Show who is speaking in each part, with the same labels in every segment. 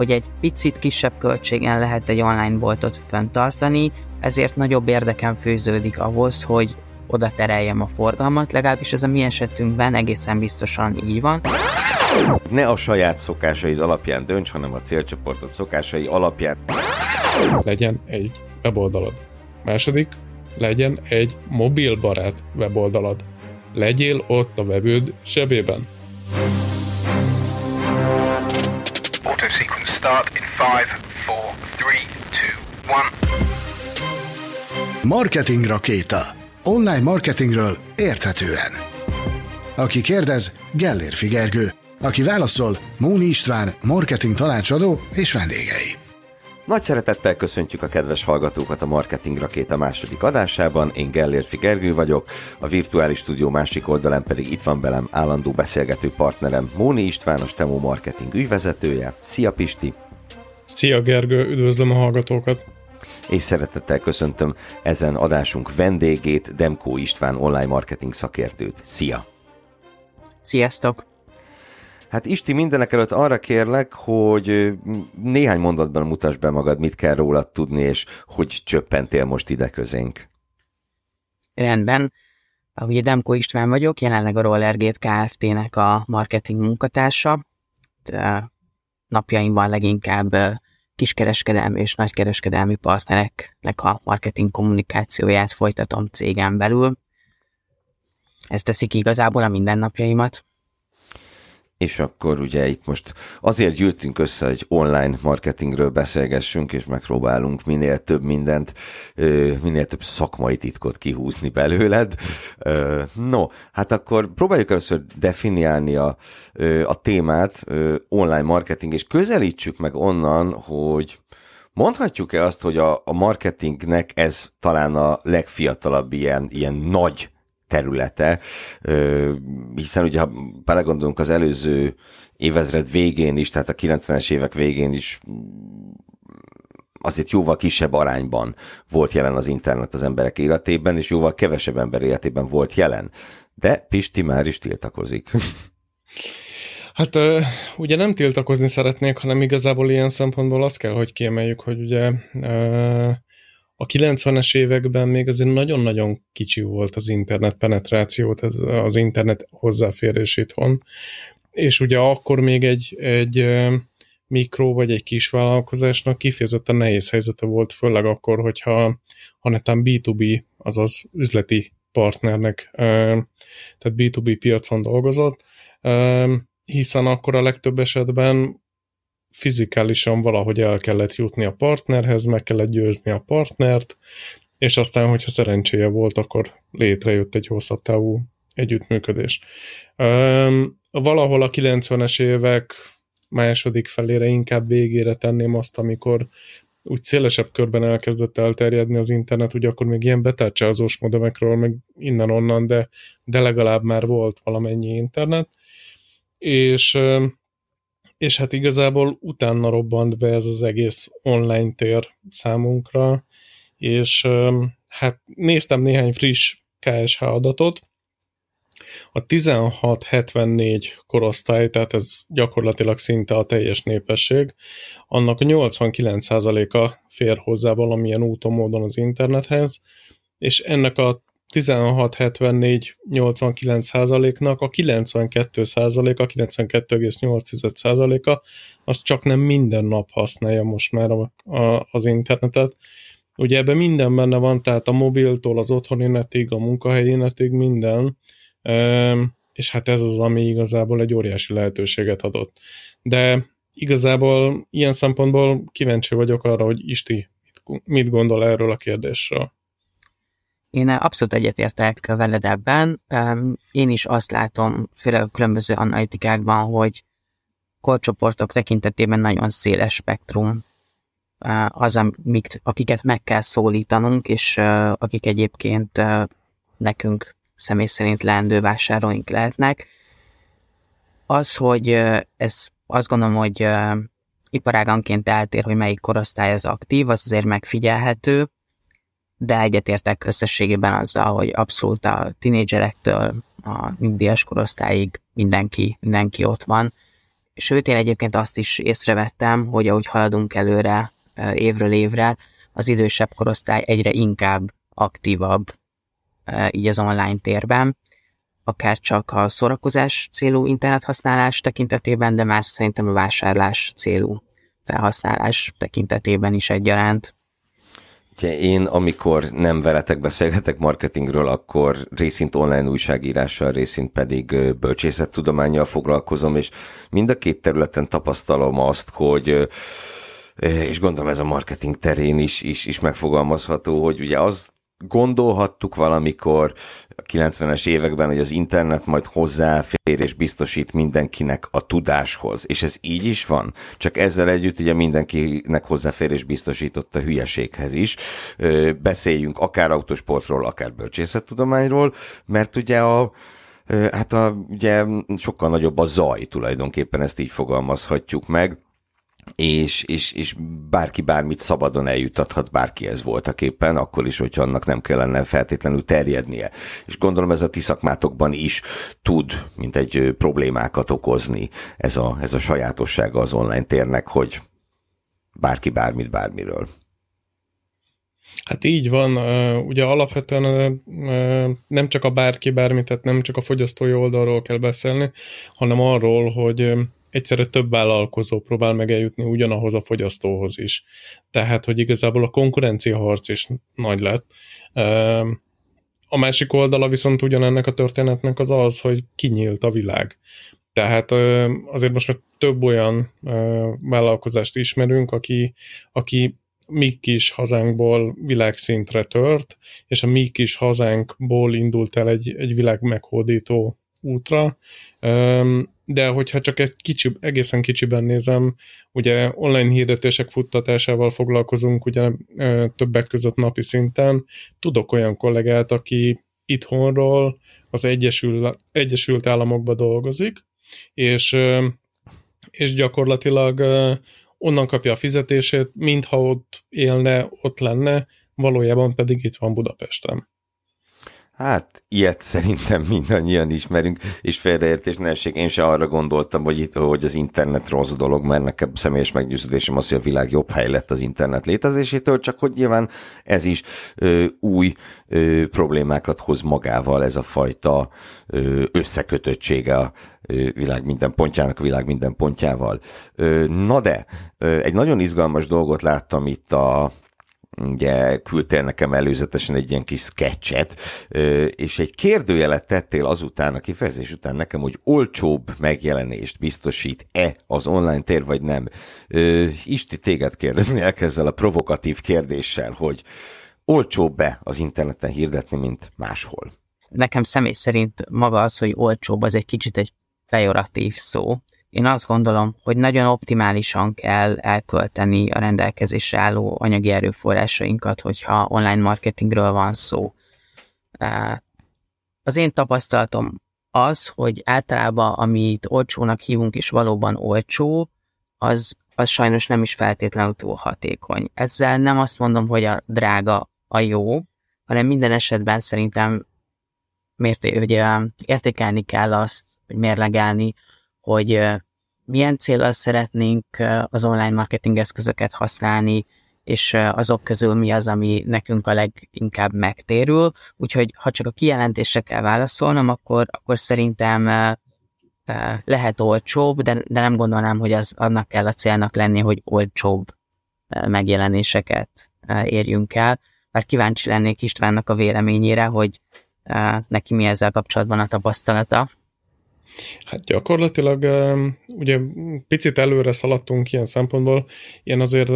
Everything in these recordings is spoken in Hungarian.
Speaker 1: hogy egy picit kisebb költségen lehet egy online boltot fenntartani, ezért nagyobb érdeken főződik ahhoz, hogy oda tereljem a forgalmat, legalábbis ez a mi esetünkben egészen biztosan így van.
Speaker 2: Ne a saját szokásaid alapján dönts, hanem a célcsoportod szokásai alapján.
Speaker 3: Legyen egy weboldalad. Második, legyen egy mobilbarát weboldalad. Legyél ott a vevőd sebében. Start in 5, 4,
Speaker 4: 3, 2, 1. Marketing rakéta. Online marketingről érthetően. Aki kérdez, Gellér Figergő. Aki válaszol, Móni István, marketing tanácsadó és vendégei.
Speaker 2: Nagy szeretettel köszöntjük a kedves hallgatókat a Marketing Rakéta második adásában. Én Gellérfi Gergő vagyok, a virtuális stúdió másik oldalán pedig itt van velem állandó beszélgető partnerem Móni István, a Stemo Marketing ügyvezetője. Szia Pisti!
Speaker 3: Szia Gergő, üdvözlöm a hallgatókat!
Speaker 2: És szeretettel köszöntöm ezen adásunk vendégét, Demkó István online marketing szakértőt. Szia!
Speaker 1: Sziasztok!
Speaker 2: Hát Isti, mindenek előtt arra kérlek, hogy néhány mondatban mutasd be magad, mit kell rólad tudni, és hogy csöppentél most ide közénk.
Speaker 1: Rendben. Ugye Demko István vagyok, jelenleg a Rollergate Kft-nek a marketing munkatársa. De napjainkban leginkább kiskereskedelmi és nagykereskedelmi partnereknek a marketing kommunikációját folytatom cégem belül. Ez teszik igazából a mindennapjaimat
Speaker 2: és akkor ugye itt most azért gyűltünk össze, hogy online marketingről beszélgessünk, és megpróbálunk minél több mindent, minél több szakmai titkot kihúzni belőled. No, hát akkor próbáljuk először definiálni a, a témát, online marketing, és közelítsük meg onnan, hogy mondhatjuk-e azt, hogy a, a marketingnek ez talán a legfiatalabb ilyen, ilyen nagy területe, hiszen ugye ha belegondolunk az előző évezred végén is, tehát a 90-es évek végén is azért jóval kisebb arányban volt jelen az internet az emberek életében, és jóval kevesebb ember életében volt jelen. De Pisti már is tiltakozik.
Speaker 3: Hát ugye nem tiltakozni szeretnék, hanem igazából ilyen szempontból azt kell, hogy kiemeljük, hogy ugye a 90-es években még azért nagyon-nagyon kicsi volt az internet penetráció, tehát az internet hozzáférés itthon, és ugye akkor még egy, egy mikro vagy egy kis vállalkozásnak kifejezetten nehéz helyzete volt, főleg akkor, hogyha ha netán B2B, azaz üzleti partnernek, tehát B2B piacon dolgozott, hiszen akkor a legtöbb esetben fizikálisan valahogy el kellett jutni a partnerhez, meg kellett győzni a partnert, és aztán, hogyha szerencséje volt, akkor létrejött egy hosszabb távú együttműködés. Valahol a 90-es évek második felére, inkább végére tenném azt, amikor úgy szélesebb körben elkezdett elterjedni az internet, ugye akkor még ilyen betárcsázós modemekről, meg innen-onnan, de, de legalább már volt valamennyi internet, és és hát igazából utána robbant be ez az egész online tér számunkra, és hát néztem néhány friss KSH adatot, a 16-74 korosztály, tehát ez gyakorlatilag szinte a teljes népesség, annak a 89%-a fér hozzá valamilyen úton, módon az internethez, és ennek a 16-74-89 százaléknak a 92 százaléka, 92,8 százaléka, az csak nem minden nap használja most már a, a, az internetet. Ugye ebben minden benne van, tehát a mobiltól az otthoni netig, a munkahelyi netig, minden, és hát ez az, ami igazából egy óriási lehetőséget adott. De igazából ilyen szempontból kíváncsi vagyok arra, hogy Isti mit gondol erről a kérdésről.
Speaker 1: Én abszolút egyetértek veled ebben. Én is azt látom, főleg különböző analitikákban, hogy korcsoportok tekintetében nagyon széles spektrum az, amik, akiket meg kell szólítanunk, és akik egyébként nekünk személy szerint leendő vásárolóink lehetnek. Az, hogy ez azt gondolom, hogy iparáganként eltér, hogy melyik korosztály az aktív, az azért megfigyelhető de egyetértek összességében azzal, hogy abszolút a tinédzserektől a nyugdíjas korosztályig mindenki, mindenki ott van, Sőt, én egyébként azt is észrevettem, hogy ahogy haladunk előre évről évre, az idősebb korosztály egyre inkább aktívabb így az online térben, akár csak a szórakozás célú internethasználás tekintetében, de már szerintem a vásárlás célú felhasználás tekintetében is egyaránt.
Speaker 2: Én, amikor nem veletek beszélgetek marketingről, akkor részint online újságírással, részint pedig bölcsészettudományjal foglalkozom, és mind a két területen tapasztalom azt, hogy és gondolom ez a marketing terén is, is, is megfogalmazható, hogy ugye az gondolhattuk valamikor a 90-es években, hogy az internet majd hozzáférés biztosít mindenkinek a tudáshoz, és ez így is van, csak ezzel együtt ugye mindenkinek hozzáférés biztosított a hülyeséghez is. Beszéljünk akár autosportról, akár bölcsészettudományról, mert ugye a Hát a, ugye sokkal nagyobb a zaj tulajdonképpen, ezt így fogalmazhatjuk meg és, és, és bárki bármit szabadon eljutathat bárkihez voltak éppen, akkor is, hogyha annak nem kellene feltétlenül terjednie. És gondolom ez a ti szakmátokban is tud, mint egy problémákat okozni ez a, ez a sajátossága az online térnek, hogy bárki bármit bármiről.
Speaker 3: Hát így van, ugye alapvetően nem csak a bárki bármit, tehát nem csak a fogyasztói oldalról kell beszélni, hanem arról, hogy egyszerre több vállalkozó próbál meg eljutni ugyanahoz a fogyasztóhoz is. Tehát, hogy igazából a konkurencia harc is nagy lett. A másik oldala viszont ugyanennek a történetnek az az, hogy kinyílt a világ. Tehát azért most már több olyan vállalkozást ismerünk, aki, aki mi kis hazánkból világszintre tört, és a mi kis hazánkból indult el egy, egy világ meghódító útra de hogyha csak egy kicsi, egészen kicsiben nézem, ugye online hirdetések futtatásával foglalkozunk ugye többek között napi szinten. Tudok olyan kollégát, aki itthonról az Egyesül, Egyesült Államokba dolgozik, és, és gyakorlatilag onnan kapja a fizetését, mintha ott élne, ott lenne, valójában pedig itt van Budapesten.
Speaker 2: Hát, ilyet szerintem mindannyian ismerünk, és félreértés ne essék. Én se arra gondoltam, hogy, itt, hogy az internet rossz dolog, mert nekem személyes meggyőződésem az, hogy a világ jobb hely lett az internet létezésétől, csak hogy nyilván ez is ö, új ö, problémákat hoz magával, ez a fajta ö, összekötöttsége a világ minden pontjának, a világ minden pontjával. Ö, na de, ö, egy nagyon izgalmas dolgot láttam itt a ugye küldtél nekem előzetesen egy ilyen kis sketchet, és egy kérdőjelet tettél azután, a kifejezés után nekem, hogy olcsóbb megjelenést biztosít-e az online tér, vagy nem. Isti, téged kérdezni ezzel a provokatív kérdéssel, hogy olcsóbb-e az interneten hirdetni, mint máshol?
Speaker 1: Nekem személy szerint maga az, hogy olcsóbb, az egy kicsit egy pejoratív szó én azt gondolom, hogy nagyon optimálisan kell elkölteni a rendelkezésre álló anyagi erőforrásainkat, hogyha online marketingről van szó. Az én tapasztalatom az, hogy általában amit olcsónak hívunk és valóban olcsó, az, az sajnos nem is feltétlenül túl hatékony. Ezzel nem azt mondom, hogy a drága a jó, hanem minden esetben szerintem mérté, hogy értékelni kell azt, hogy mérlegelni, hogy milyen célral szeretnénk az online marketing eszközöket használni, és azok közül mi az, ami nekünk a leginkább megtérül. Úgyhogy ha csak a kijelentésre kell válaszolnom, akkor, akkor szerintem lehet olcsóbb, de, de nem gondolnám, hogy az annak kell a célnak lenni, hogy olcsóbb megjelenéseket érjünk el. Bár kíváncsi lennék Istvánnak a véleményére, hogy neki mi ezzel kapcsolatban a tapasztalata.
Speaker 3: Hát gyakorlatilag ugye picit előre szaladtunk ilyen szempontból, ilyen azért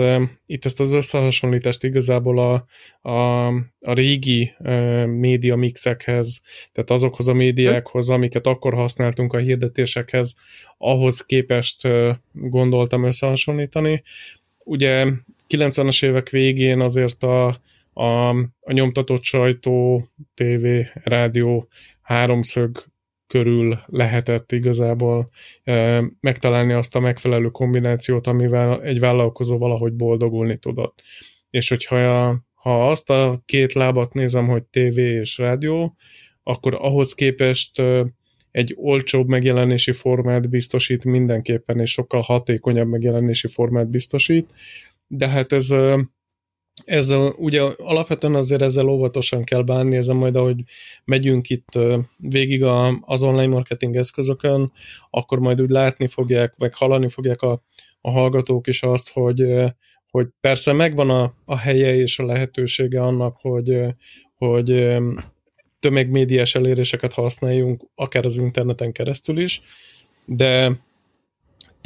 Speaker 3: itt ezt az összehasonlítást igazából a, a, a régi média mixekhez, tehát azokhoz a médiákhoz, amiket akkor használtunk a hirdetésekhez, ahhoz képest gondoltam összehasonlítani. Ugye 90-es évek végén azért a, a, a nyomtatott sajtó, tévé, rádió háromszög körül lehetett igazából megtalálni azt a megfelelő kombinációt, amivel egy vállalkozó valahogy boldogulni tudott. És hogyha ha azt a két lábat nézem, hogy tévé és rádió, akkor ahhoz képest egy olcsóbb megjelenési formát biztosít mindenképpen, és sokkal hatékonyabb megjelenési formát biztosít, de hát ez ez a, ugye alapvetően azért ezzel óvatosan kell bánni, ezzel majd ahogy megyünk itt végig a, az online marketing eszközökön, akkor majd úgy látni fogják, meg hallani fogják a, a hallgatók is azt, hogy, hogy persze megvan a, a helye és a lehetősége annak, hogy, hogy tömegmédiás eléréseket használjunk, akár az interneten keresztül is, de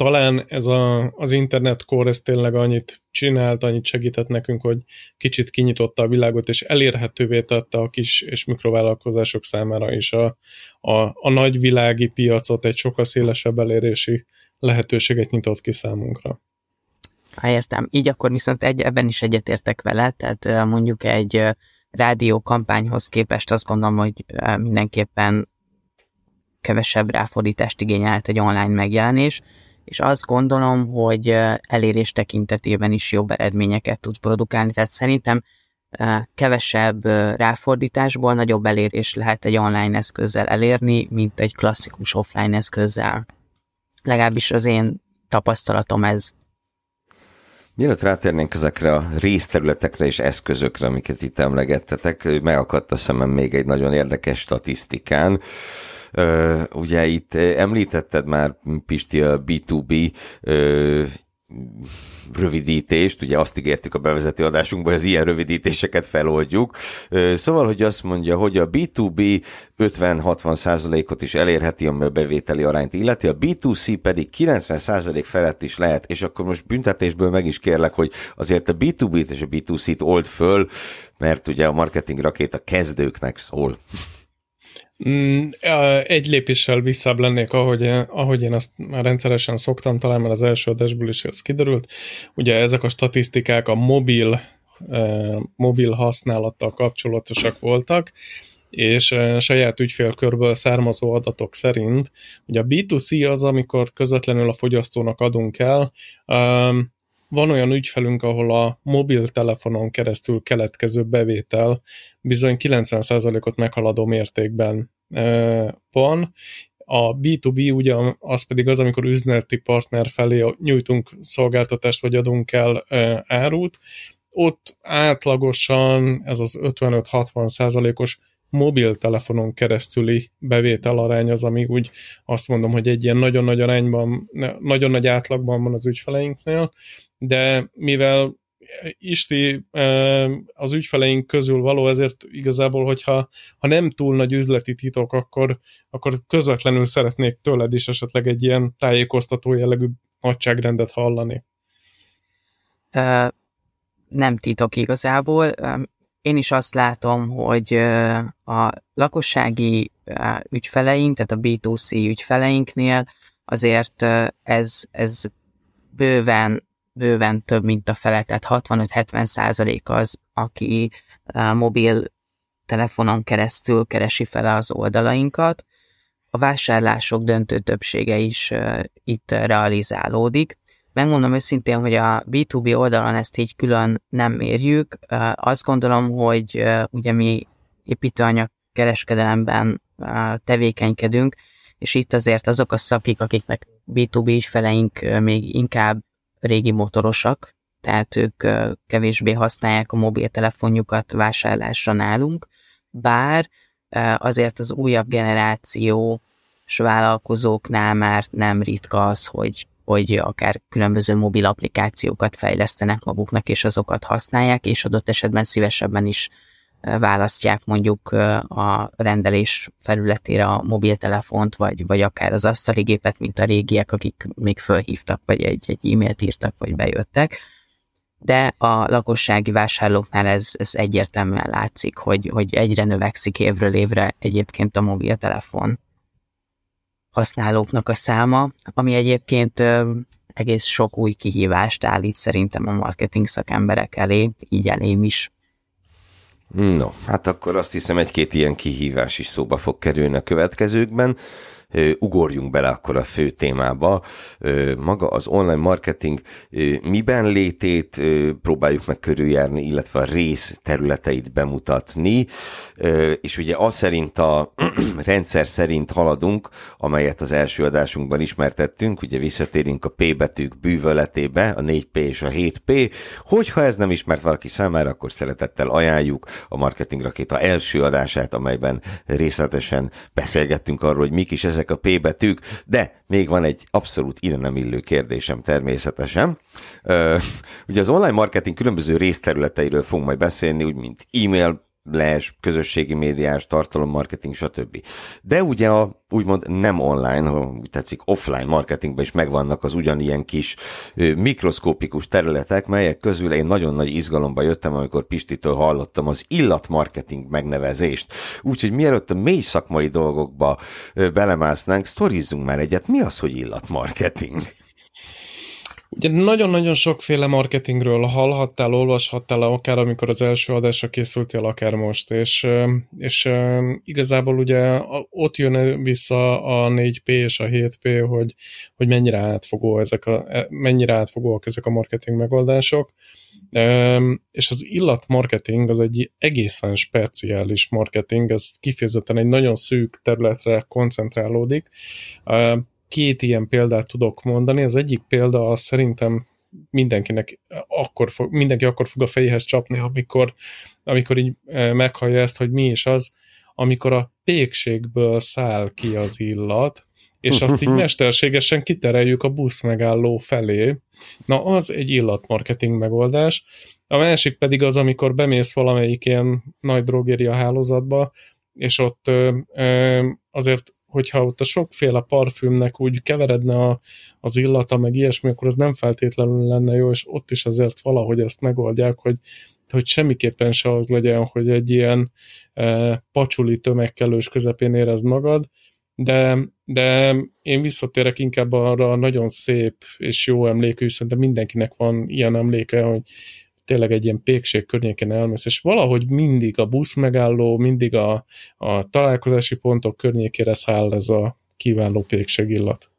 Speaker 3: talán ez a, az internetkor ez tényleg annyit csinált, annyit segített nekünk, hogy kicsit kinyitotta a világot, és elérhetővé tette a kis és mikrovállalkozások számára is a, a, a nagyvilági piacot, egy sokkal szélesebb elérési lehetőséget nyitott ki számunkra.
Speaker 1: Ha értem. Így akkor viszont egy, ebben is egyetértek vele, tehát mondjuk egy rádió kampányhoz képest azt gondolom, hogy mindenképpen kevesebb ráfordítást igényelt egy online megjelenés, és azt gondolom, hogy elérés tekintetében is jobb eredményeket tud produkálni, tehát szerintem kevesebb ráfordításból nagyobb elérés lehet egy online eszközzel elérni, mint egy klasszikus offline eszközzel. Legalábbis az én tapasztalatom ez.
Speaker 2: Mielőtt rátérnénk ezekre a részterületekre és eszközökre, amiket itt emlegettetek, megakadt a szemem még egy nagyon érdekes statisztikán. Ugye itt említetted már, Pisti, a B2B rövidítést, ugye azt ígértük a bevezető adásunkban, hogy az ilyen rövidítéseket feloldjuk. Szóval, hogy azt mondja, hogy a B2B 50-60 százalékot is elérheti, a bevételi arányt illeti, a B2C pedig 90 százalék felett is lehet, és akkor most büntetésből meg is kérlek, hogy azért a B2B-t és a B2C-t old föl, mert ugye a marketing rakéta kezdőknek szól.
Speaker 3: Mm, egy lépéssel visszább lennék, ahogy, ahogy én azt már rendszeresen szoktam, talán már az első adásból is ez kiderült. Ugye ezek a statisztikák a mobil, mobil használattal kapcsolatosak voltak, és saját ügyfélkörből származó adatok szerint, ugye a B2C az, amikor közvetlenül a fogyasztónak adunk el, van olyan ügyfelünk, ahol a mobiltelefonon keresztül keletkező bevétel bizony 90%-ot meghaladó mértékben van. A B2B ugye az pedig az, amikor üzleti partner felé nyújtunk szolgáltatást, vagy adunk el árut. Ott átlagosan ez az 55-60 százalékos mobiltelefonon keresztüli bevétel arány az, ami úgy azt mondom, hogy egy ilyen nagyon nagy arányban, nagyon nagy átlagban van az ügyfeleinknél, de mivel Isti az ügyfeleink közül való, ezért igazából, hogyha ha nem túl nagy üzleti titok, akkor, akkor közvetlenül szeretnék tőled is esetleg egy ilyen tájékoztató jellegű nagyságrendet hallani.
Speaker 1: Nem titok igazából. Én is azt látom, hogy a lakossági ügyfeleink, tehát a B2C ügyfeleinknél azért ez, ez bőven bőven több, mint a fele, tehát 65-70 százalék az, aki mobil telefonon keresztül keresi fel az oldalainkat. A vásárlások döntő többsége is itt realizálódik. Megmondom őszintén, hogy a B2B oldalon ezt így külön nem mérjük. Azt gondolom, hogy ugye mi építőanyag kereskedelemben tevékenykedünk, és itt azért azok a szakik, akiknek B2B ügyfeleink még inkább régi motorosak, tehát ők kevésbé használják a mobiltelefonjukat vásárlásra nálunk, bár azért az újabb generáció vállalkozóknál már nem ritka az, hogy, hogy akár különböző mobil applikációkat fejlesztenek maguknak, és azokat használják, és adott esetben szívesebben is választják mondjuk a rendelés felületére a mobiltelefont, vagy, vagy akár az asztali gépet, mint a régiek, akik még fölhívtak, vagy egy, egy e-mailt írtak, vagy bejöttek. De a lakossági vásárlóknál ez, ez egyértelműen látszik, hogy, hogy egyre növekszik évről évre egyébként a mobiltelefon használóknak a száma, ami egyébként egész sok új kihívást állít szerintem a marketing szakemberek elé, így elém is.
Speaker 2: No, hát akkor azt hiszem egy-két ilyen kihívás is szóba fog kerülni a következőkben. Ugorjunk bele akkor a fő témába. Maga az online marketing miben létét próbáljuk meg körüljárni, illetve a rész területeit bemutatni, és ugye az szerint a rendszer szerint haladunk, amelyet az első adásunkban ismertettünk, ugye visszatérünk a P betűk bűvöletébe, a 4P és a 7P, hogyha ez nem ismert valaki számára, akkor szeretettel ajánljuk a Marketing Rakéta első adását, amelyben részletesen beszélgettünk arról, hogy mik is ezek a P betűk, de még van egy abszolút ide nem illő kérdésem természetesen. Ugye az online marketing különböző részterületeiről fogunk majd beszélni, úgy mint e-mail, les, közösségi médiás, tartalommarketing, stb. De ugye a úgymond nem online, ha úgy tetszik offline marketingben is megvannak az ugyanilyen kis mikroszkópikus területek, melyek közül én nagyon nagy izgalomba jöttem, amikor Pistitől hallottam az illatmarketing megnevezést. Úgyhogy mielőtt a mély szakmai dolgokba belemásznánk, sztorizzunk már egyet, mi az, hogy illatmarketing?
Speaker 3: Ugye nagyon-nagyon sokféle marketingről hallhattál, olvashattál, akár amikor az első adásra készültél, akár most, és, és igazából ugye ott jön vissza a 4P és a 7P, hogy, hogy mennyire átfogó ezek a, e, mennyire átfogóak ezek a marketing megoldások, és az illat marketing az egy egészen speciális marketing, ez kifejezetten egy nagyon szűk területre koncentrálódik, két ilyen példát tudok mondani. Az egyik példa az szerintem mindenkinek akkor fog, mindenki akkor fog a fejéhez csapni, amikor, amikor így e, meghallja ezt, hogy mi is az, amikor a pékségből száll ki az illat, és azt így mesterségesen kitereljük a busz megálló felé. Na, az egy illatmarketing megoldás. A másik pedig az, amikor bemész valamelyik ilyen nagy drogéria hálózatba, és ott ö, ö, azért hogyha ott a sokféle parfümnek úgy keveredne a, az illata, meg ilyesmi, akkor az nem feltétlenül lenne jó, és ott is azért valahogy ezt megoldják, hogy, hogy semmiképpen se az legyen, hogy egy ilyen e, pacsuli tömegkelős közepén érezd magad, de, de én visszatérek inkább arra nagyon szép és jó emlékű, szerintem mindenkinek van ilyen emléke, hogy tényleg egy ilyen pékség környéken elmész, és valahogy mindig a busz megálló, mindig a, a találkozási pontok környékére száll ez a kiváló pékség illat.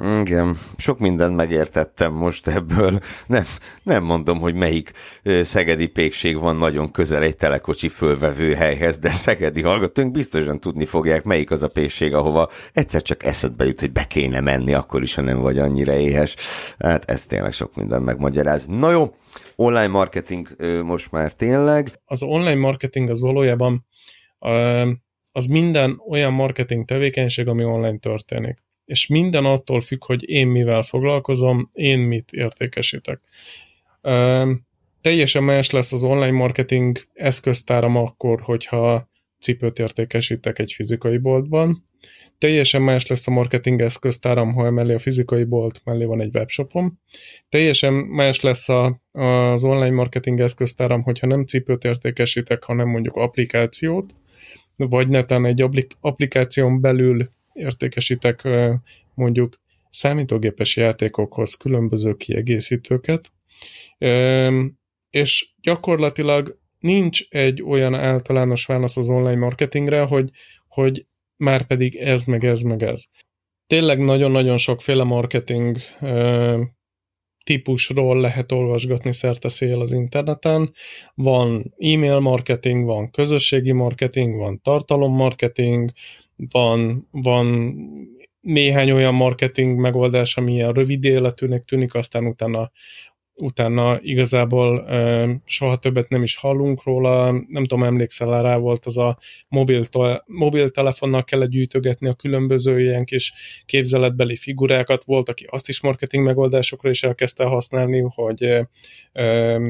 Speaker 2: Igen, sok mindent megértettem most ebből. Nem, nem mondom, hogy melyik szegedi pékség van nagyon közel egy telekocsi fölvevő helyhez, de szegedi hallgatóink biztosan tudni fogják, melyik az a pékség, ahova egyszer csak eszedbe jut, hogy be kéne menni, akkor is, ha nem vagy annyira éhes. Hát ez tényleg sok mindent megmagyaráz. Na jó, online marketing most már tényleg.
Speaker 3: Az online marketing az valójában az minden olyan marketing tevékenység, ami online történik és minden attól függ, hogy én mivel foglalkozom, én mit értékesítek. Teljesen más lesz az online marketing eszköztáram akkor, hogyha cipőt értékesítek egy fizikai boltban. Teljesen más lesz a marketing eszköztáram, ha emellé a fizikai bolt mellé van egy webshopom. Teljesen más lesz a, az online marketing eszköztáram, hogyha nem cipőt értékesítek, hanem mondjuk applikációt, vagy neten egy applikáción belül értékesítek mondjuk számítógépes játékokhoz különböző kiegészítőket, és gyakorlatilag nincs egy olyan általános válasz az online marketingre, hogy, hogy már pedig ez, meg ez, meg ez. Tényleg nagyon-nagyon sokféle marketing típusról lehet olvasgatni szerte szél az interneten. Van e-mail marketing, van közösségi marketing, van tartalommarketing, van, van néhány olyan marketing megoldás, ami ilyen rövid életűnek tűnik, aztán utána utána igazából e, soha többet nem is hallunk róla, nem tudom, emlékszel rá volt az a mobil, mobiltelefonnal kellett gyűjtögetni a különböző ilyen kis képzeletbeli figurákat, volt, aki azt is marketing megoldásokra is elkezdte használni, hogy e,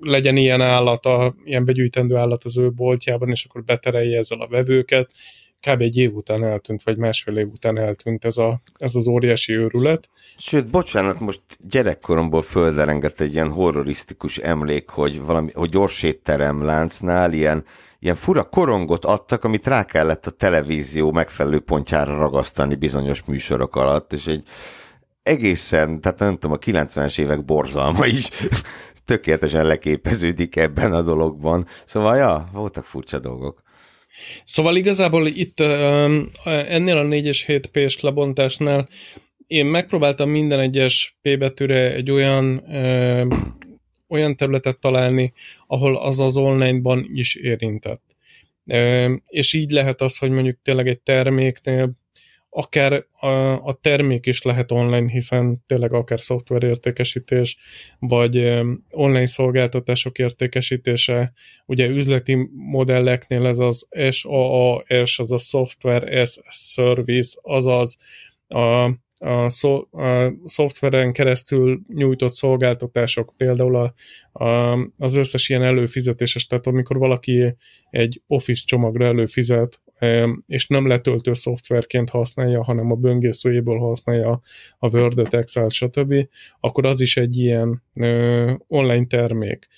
Speaker 3: legyen ilyen állat, ilyen begyűjtendő állat az ő boltjában, és akkor beterelje ezzel a vevőket, kb. egy év után eltűnt, vagy másfél év után eltűnt ez, a, ez az óriási őrület.
Speaker 2: Sőt, bocsánat, most gyerekkoromból földerengett egy ilyen horrorisztikus emlék, hogy, valami, hogy gyors étterem láncnál ilyen, ilyen fura korongot adtak, amit rá kellett a televízió megfelelő pontjára ragasztani bizonyos műsorok alatt, és egy egészen, tehát nem tudom, a 90-es évek borzalma is tökéletesen leképeződik ebben a dologban. Szóval, ja, voltak furcsa dolgok.
Speaker 3: Szóval igazából itt ennél a 4 és 7 p lebontásnál én megpróbáltam minden egyes P betűre egy olyan ö, olyan területet találni, ahol az az online-ban is érintett. Ö, és így lehet az, hogy mondjuk tényleg egy terméknél akár a, a termék is lehet online, hiszen tényleg akár szoftver értékesítés, vagy online szolgáltatások értékesítése, ugye üzleti modelleknél ez az SAAS, az a Software as Service, azaz a a, szó, a szoftveren keresztül nyújtott szolgáltatások, például a, a, az összes ilyen előfizetéses, tehát amikor valaki egy Office csomagra előfizet, és nem letöltő szoftverként használja, hanem a böngészőjéből használja a Word-et, Excel, stb., akkor az is egy ilyen online termék.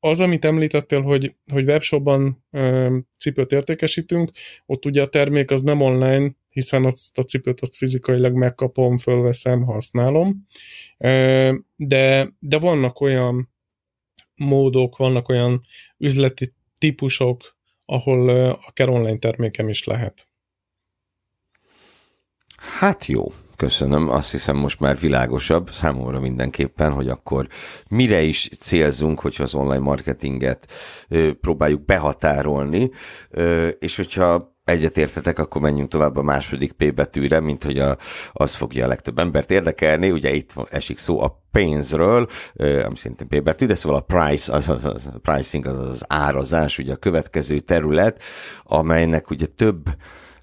Speaker 3: Az, amit említettél, hogy, hogy webshopban cipőt értékesítünk, ott ugye a termék az nem online, hiszen azt a cipőt azt fizikailag megkapom, fölveszem, használom. De, de vannak olyan módok, vannak olyan üzleti típusok, ahol akár online termékem is lehet.
Speaker 2: Hát jó, köszönöm. Azt hiszem most már világosabb számomra mindenképpen, hogy akkor mire is célzunk, hogyha az online marketinget próbáljuk behatárolni, ö, és hogyha egyetértetek, akkor menjünk tovább a második P betűre, mint hogy a, az fogja a legtöbb embert érdekelni. Ugye itt esik szó a pénzről, ami szintén P betű, de szóval a price, az, az, az, a pricing, az az árazás, ugye a következő terület, amelynek ugye több,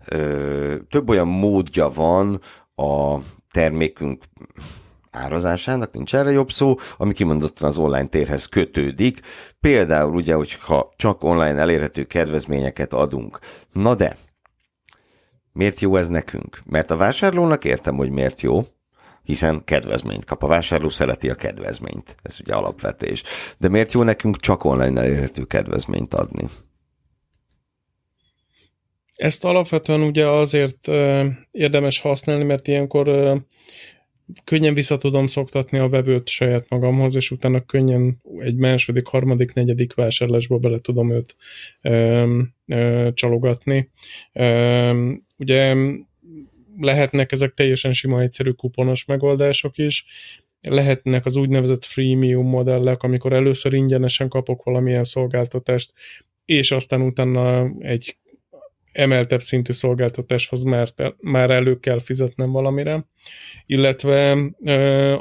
Speaker 2: ö, több olyan módja van a termékünk árazásának, nincs erre jobb szó, ami kimondottan az online térhez kötődik. Például ugye, hogyha csak online elérhető kedvezményeket adunk. Na de, miért jó ez nekünk? Mert a vásárlónak értem, hogy miért jó, hiszen kedvezményt kap. A vásárló szereti a kedvezményt. Ez ugye alapvetés. De miért jó nekünk csak online elérhető kedvezményt adni?
Speaker 3: Ezt alapvetően ugye azért érdemes használni, mert ilyenkor könnyen vissza tudom szoktatni a vevőt saját magamhoz, és utána könnyen egy második, harmadik, negyedik vásárlásba bele tudom őt ö, ö, csalogatni. Ö, ugye lehetnek ezek teljesen sima, egyszerű kuponos megoldások is, lehetnek az úgynevezett freemium modellek, amikor először ingyenesen kapok valamilyen szolgáltatást, és aztán utána egy emeltebb szintű szolgáltatáshoz már, már elő kell fizetnem valamire, illetve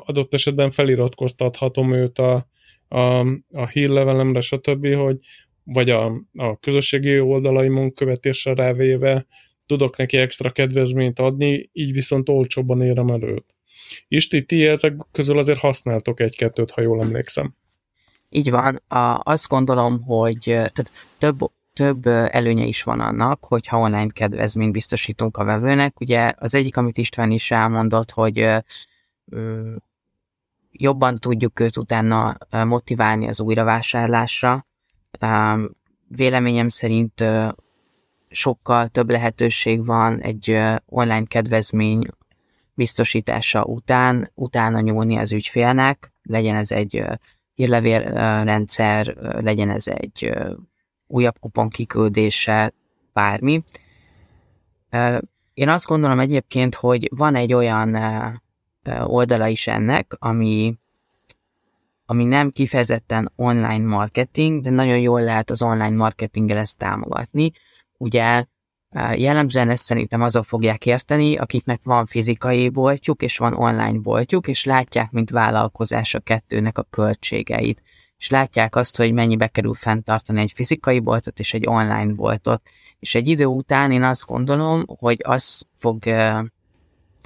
Speaker 3: adott esetben feliratkoztathatom őt a, a, a hírlevelemre, stb., hogy vagy a, a közösségi oldalaimon követésre rávéve tudok neki extra kedvezményt adni, így viszont olcsóbban érem előtt. Isti, ti ezek közül azért használtok egy-kettőt, ha jól emlékszem.
Speaker 1: Így van. Azt gondolom, hogy tehát több több előnye is van annak, hogyha online kedvezményt biztosítunk a vevőnek. Ugye az egyik, amit István is elmondott, hogy jobban tudjuk őt utána motiválni az újravásárlásra. Véleményem szerint sokkal több lehetőség van egy online kedvezmény biztosítása után, utána nyúlni az ügyfélnek, legyen ez egy hírlevélrendszer, legyen ez egy újabb kupon kiküldése, bármi. Én azt gondolom egyébként, hogy van egy olyan oldala is ennek, ami, ami nem kifejezetten online marketing, de nagyon jól lehet az online marketinggel ezt támogatni. Ugye jellemzően ezt szerintem azok fogják érteni, akiknek van fizikai boltjuk, és van online boltjuk, és látják, mint vállalkozás a kettőnek a költségeit és látják azt, hogy mennyibe kerül fenntartani egy fizikai boltot és egy online boltot. És egy idő után én azt gondolom, hogy az fog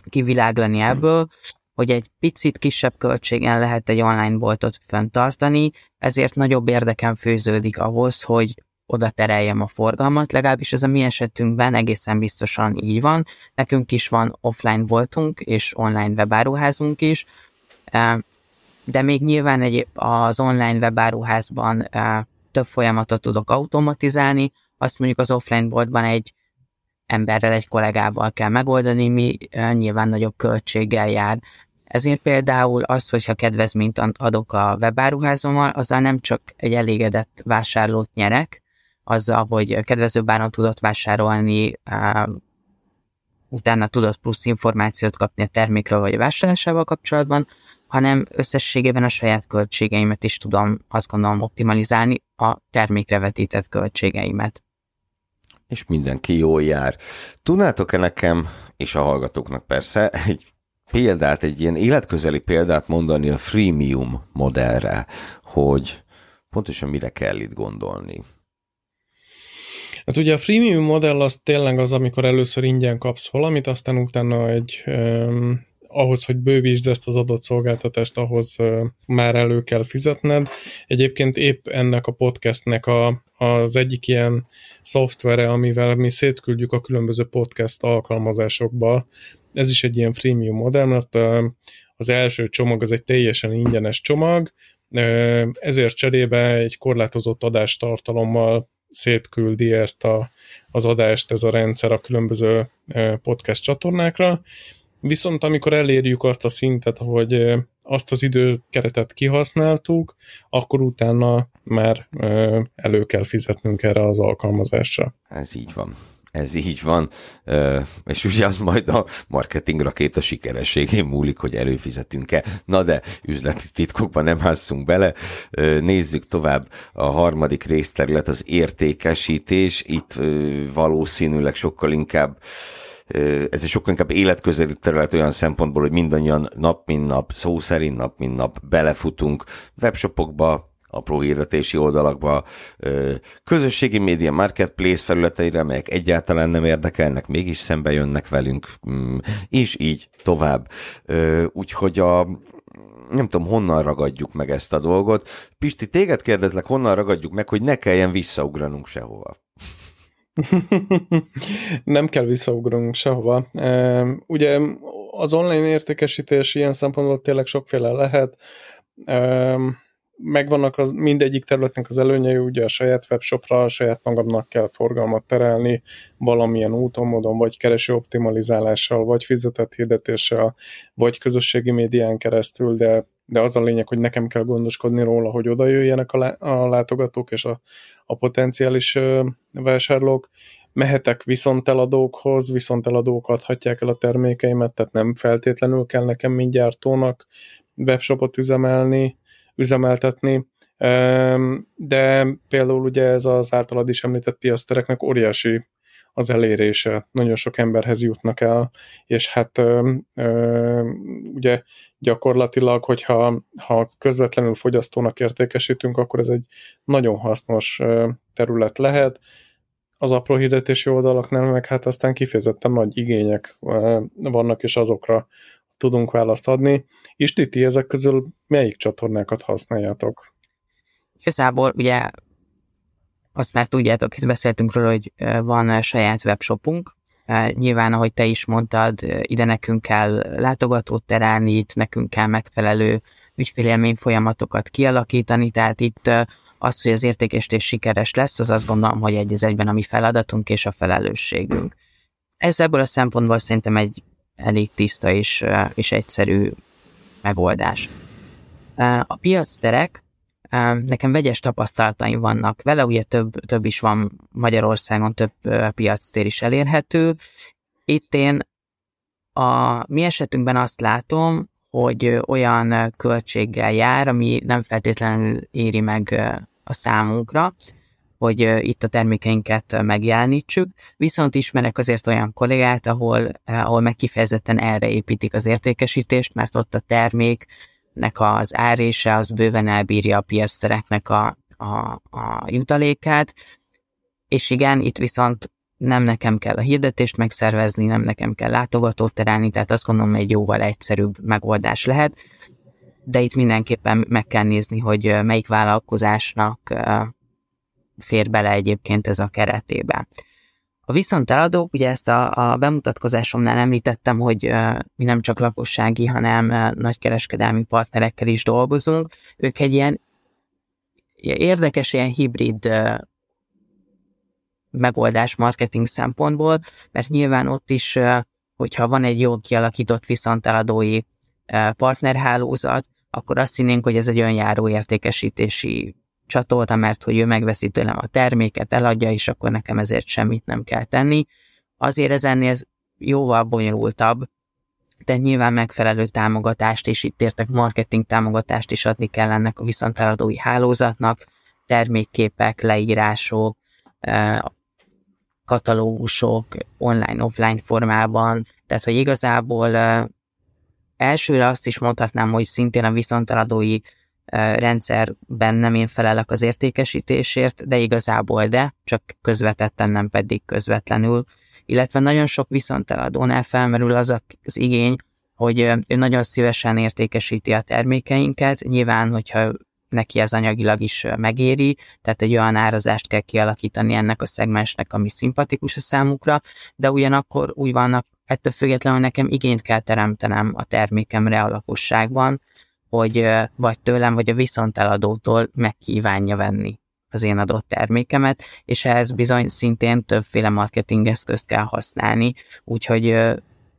Speaker 1: kiviláglani ebből, hogy egy picit kisebb költségen lehet egy online boltot fenntartani, ezért nagyobb érdekem főződik ahhoz, hogy oda tereljem a forgalmat, legalábbis ez a mi esetünkben egészen biztosan így van. Nekünk is van offline boltunk és online webáruházunk is, de még nyilván egy, az online webáruházban több folyamatot tudok automatizálni, azt mondjuk az offline boltban egy emberrel, egy kollégával kell megoldani, mi nyilván nagyobb költséggel jár. Ezért például az, hogyha kedvezményt adok a webáruházommal, azzal nem csak egy elégedett vásárlót nyerek, azzal, hogy kedvező báron tudott vásárolni, utána tudott plusz információt kapni a termékről vagy a vásárlásával kapcsolatban, hanem összességében a saját költségeimet is tudom azt gondolom optimalizálni, a termékre vetített költségeimet.
Speaker 2: És mindenki jól jár. Tudnátok-e nekem, és a hallgatóknak persze, egy példát, egy ilyen életközeli példát mondani a freemium modellre, hogy pontosan mire kell itt gondolni?
Speaker 3: Hát ugye a freemium modell az tényleg az, amikor először ingyen kapsz valamit, aztán utána egy um, ahhoz, hogy bővítsd ezt az adott szolgáltatást, ahhoz már elő kell fizetned. Egyébként épp ennek a podcastnek a, az egyik ilyen szoftvere, amivel mi szétküldjük a különböző podcast alkalmazásokba, ez is egy ilyen freemium modell, mert az első csomag az egy teljesen ingyenes csomag, ezért cserébe egy korlátozott adástartalommal szétküldi ezt a, az adást, ez a rendszer a különböző podcast csatornákra, viszont amikor elérjük azt a szintet, hogy azt az időkeretet kihasználtuk, akkor utána már elő kell fizetnünk erre az alkalmazásra.
Speaker 2: Ez így van ez így van, és ugye az majd a marketing rakéta sikerességén múlik, hogy előfizetünk-e. Na de üzleti titkokban nem házzunk bele. Nézzük tovább a harmadik részterület, az értékesítés. Itt valószínűleg sokkal inkább ez egy sokkal inkább életközeli terület olyan szempontból, hogy mindannyian nap mint nap, szó szerint nap mint nap belefutunk webshopokba, apró hirdetési oldalakba, közösségi média marketplace felületeire, amelyek egyáltalán nem érdekelnek, mégis szembe jönnek velünk, mm, és így tovább. Úgyhogy a, nem tudom, honnan ragadjuk meg ezt a dolgot. Pisti, téged kérdezlek, honnan ragadjuk meg, hogy ne kelljen visszaugranunk sehova.
Speaker 3: nem kell visszaugranunk sehova. Ugye az online értékesítés ilyen szempontból tényleg sokféle lehet megvannak az mindegyik területnek az előnyei, ugye a saját webshopra, a saját magamnak kell forgalmat terelni valamilyen úton, módon, vagy kereső optimalizálással, vagy fizetett hirdetéssel, vagy közösségi médián keresztül, de, de az a lényeg, hogy nekem kell gondoskodni róla, hogy oda jöjjenek a, lá- a látogatók és a, a potenciális ö, vásárlók. Mehetek viszonteladókhoz, viszonteladók adhatják el a termékeimet, tehát nem feltétlenül kell nekem mindjárt webshopot üzemelni, üzemeltetni, de például ugye ez az általad is említett piasztereknek óriási az elérése, nagyon sok emberhez jutnak el, és hát ugye gyakorlatilag, hogyha ha közvetlenül fogyasztónak értékesítünk, akkor ez egy nagyon hasznos terület lehet. Az apró hirdetési oldalaknál meg hát aztán kifejezetten nagy igények vannak, és azokra tudunk választ adni. És ti ezek közül melyik csatornákat használjátok?
Speaker 1: Igazából ugye azt már tudjátok, hisz beszéltünk róla, hogy van saját webshopunk, Nyilván, ahogy te is mondtad, ide nekünk kell látogatót terelni, itt nekünk kell megfelelő ügyfélélmény folyamatokat kialakítani, tehát itt az, hogy az értékesítés sikeres lesz, az azt gondolom, hogy egy egyben a mi feladatunk és a felelősségünk. Ez ebből a szempontból szerintem egy elég tiszta és, és egyszerű megoldás. A piacterek, nekem vegyes tapasztalataim vannak vele, ugye több, több is van Magyarországon, több piactér is elérhető. Itt én a mi esetünkben azt látom, hogy olyan költséggel jár, ami nem feltétlenül éri meg a számunkra, hogy itt a termékeinket megjelenítsük, viszont ismerek azért olyan kollégát, ahol, ahol meg kifejezetten erre építik az értékesítést, mert ott a terméknek az árése az bőven elbírja a piactereknek a, a, a jutalékát, és igen, itt viszont nem nekem kell a hirdetést megszervezni, nem nekem kell látogatót terelni, tehát azt gondolom, egy jóval egyszerűbb megoldás lehet, de itt mindenképpen meg kell nézni, hogy melyik vállalkozásnak fér bele egyébként ez a keretébe. A viszont eladók, ugye ezt a, a bemutatkozásomnál említettem, hogy mi nem csak lakossági, hanem nagykereskedelmi partnerekkel is dolgozunk. Ők egy ilyen érdekes, ilyen hibrid megoldás marketing szempontból, mert nyilván ott is, hogyha van egy jól kialakított viszonteladói partnerhálózat, akkor azt hinnénk, hogy ez egy önjáró értékesítési csatolta, mert hogy ő megveszi tőlem a terméket, eladja, és akkor nekem ezért semmit nem kell tenni. Azért ez ennél jóval bonyolultabb, de nyilván megfelelő támogatást, és itt értek marketing támogatást is adni kell ennek a viszonteladói hálózatnak, termékképek, leírások, katalógusok online-offline formában, tehát hogy igazából elsőre azt is mondhatnám, hogy szintén a viszonteladói rendszerben nem én felelek az értékesítésért, de igazából de, csak közvetetten, nem pedig közvetlenül. Illetve nagyon sok viszonteladónál felmerül az az igény, hogy ő nagyon szívesen értékesíti a termékeinket. Nyilván, hogyha neki ez anyagilag is megéri, tehát egy olyan árazást kell kialakítani ennek a szegmensnek, ami szimpatikus a számukra, de ugyanakkor úgy vannak, ettől függetlenül nekem igényt kell teremtenem a termékemre a lakosságban, hogy vagy tőlem, vagy a viszonteladótól megkívánja venni az én adott termékemet, és ehhez bizony szintén többféle marketingeszközt kell használni, úgyhogy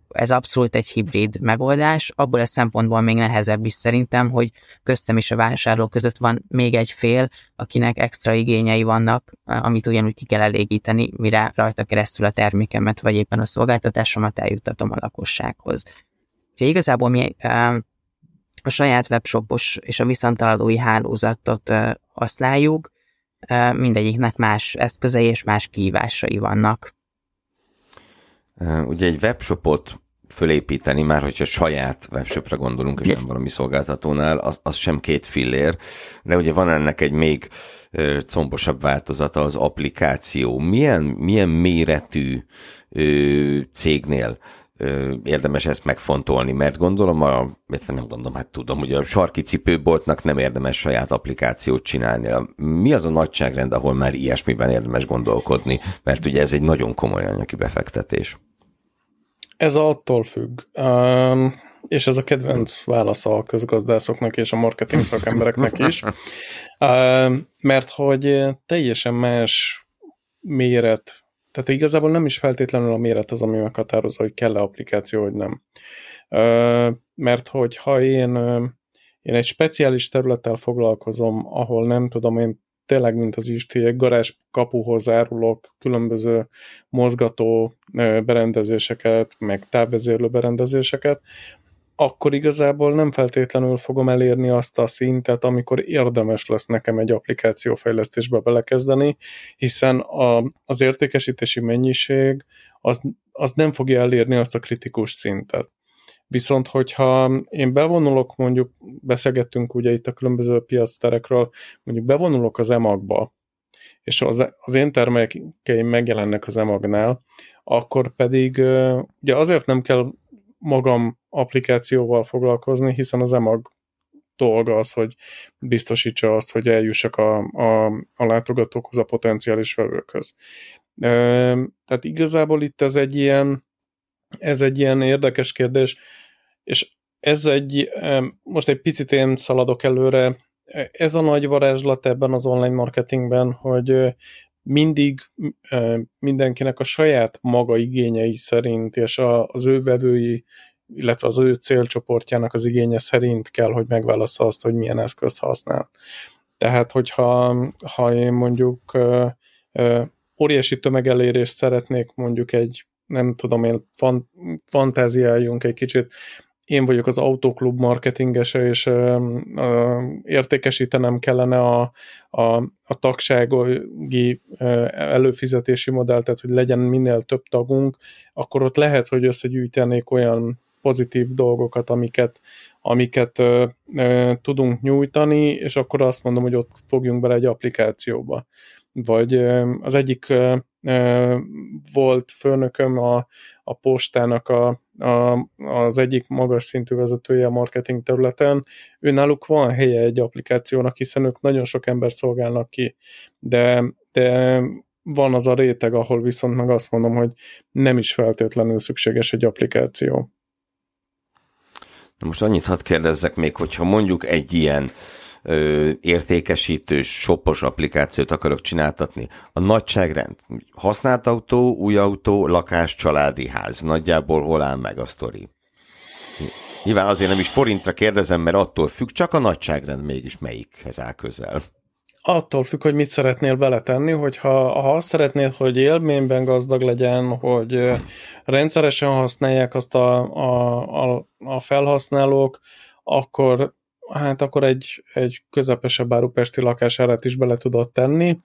Speaker 1: ez abszolút egy hibrid megoldás, abból a szempontból még nehezebb is szerintem, hogy köztem és a vásárló között van még egy fél, akinek extra igényei vannak, amit ugyanúgy ki kell elégíteni, mire rajta keresztül a termékemet, vagy éppen a szolgáltatásomat eljuttatom a lakossághoz. Úgyhogy igazából mi a saját webshopos és a viszontaladói hálózatot használjuk, mindegyiknek más eszközei és más kihívásai vannak.
Speaker 2: Ugye egy webshopot fölépíteni, már hogyha saját webshopra gondolunk, és nem valami szolgáltatónál, az, az sem két fillér, de ugye van ennek egy még ö, combosabb változata, az applikáció. Milyen, milyen méretű ö, cégnél érdemes ezt megfontolni, mert gondolom, a, nem gondolom, hát tudom, hogy a sarki cipőboltnak nem érdemes saját applikációt csinálni. Mi az a nagyságrend, ahol már ilyesmiben érdemes gondolkodni, mert ugye ez egy nagyon komoly anyagi befektetés.
Speaker 3: Ez attól függ. Um, és ez a kedvenc válasza a közgazdászoknak és a marketing szakembereknek is. Um, mert hogy teljesen más méret, tehát igazából nem is feltétlenül a méret az, ami meghatározza, hogy kell-e applikáció, vagy nem. Mert hogy ha én, én egy speciális területtel foglalkozom, ahol nem tudom, én tényleg, mint az Isti, egy garázs kapuhoz árulok különböző mozgató berendezéseket, meg távvezérlő berendezéseket, akkor igazából nem feltétlenül fogom elérni azt a szintet, amikor érdemes lesz nekem egy applikációfejlesztésbe belekezdeni, hiszen a, az értékesítési mennyiség az, az nem fogja elérni azt a kritikus szintet. Viszont, hogyha én bevonulok, mondjuk beszélgettünk ugye itt a különböző piacterekről, mondjuk bevonulok az emagba, és az, az én termékeim megjelennek az emagnál, akkor pedig ugye azért nem kell magam applikációval foglalkozni, hiszen az emag dolga az, hogy biztosítsa azt, hogy eljussak a, a, a látogatókhoz, a potenciális vevőkhöz. Tehát igazából itt ez egy ilyen ez egy ilyen érdekes kérdés, és ez egy, most egy picit én szaladok előre, ez a nagy varázslat ebben az online marketingben, hogy mindig mindenkinek a saját maga igényei szerint, és az ő vevői, illetve az ő célcsoportjának az igénye szerint kell, hogy megválassza azt, hogy milyen eszközt használ. Tehát, hogyha ha én mondjuk óriási tömegelérést szeretnék mondjuk egy nem tudom én, fan, fantáziáljunk egy kicsit, én vagyok az autóklub marketingese, és ö, ö, értékesítenem kellene a, a, a tagsági előfizetési modellt, tehát hogy legyen minél több tagunk, akkor ott lehet, hogy összegyűjtenék olyan pozitív dolgokat, amiket, amiket ö, ö, tudunk nyújtani, és akkor azt mondom, hogy ott fogjunk bele egy applikációba. Vagy ö, az egyik ö, volt főnököm a, a postának a, a, az egyik magas szintű vezetője a marketing területen, ő náluk van helye egy applikációnak, hiszen ők nagyon sok ember szolgálnak ki, de, de van az a réteg, ahol viszont meg azt mondom, hogy nem is feltétlenül szükséges egy applikáció.
Speaker 2: Na most annyit hadd kérdezzek még, hogyha mondjuk egy ilyen ö, értékesítős, shopos applikációt akarok csináltatni. A nagyságrend, használt autó, új autó, lakás, családi ház. Nagyjából hol áll meg a sztori? Nyilván azért nem is forintra kérdezem, mert attól függ, csak a nagyságrend mégis melyikhez áll közel.
Speaker 3: attól függ, hogy mit szeretnél beletenni, hogyha ha azt szeretnéd, hogy élményben gazdag legyen, hogy rendszeresen használják azt a, a, a, a felhasználók, akkor hát akkor egy, egy közepesebb áru pesti lakásárat is bele tudod tenni.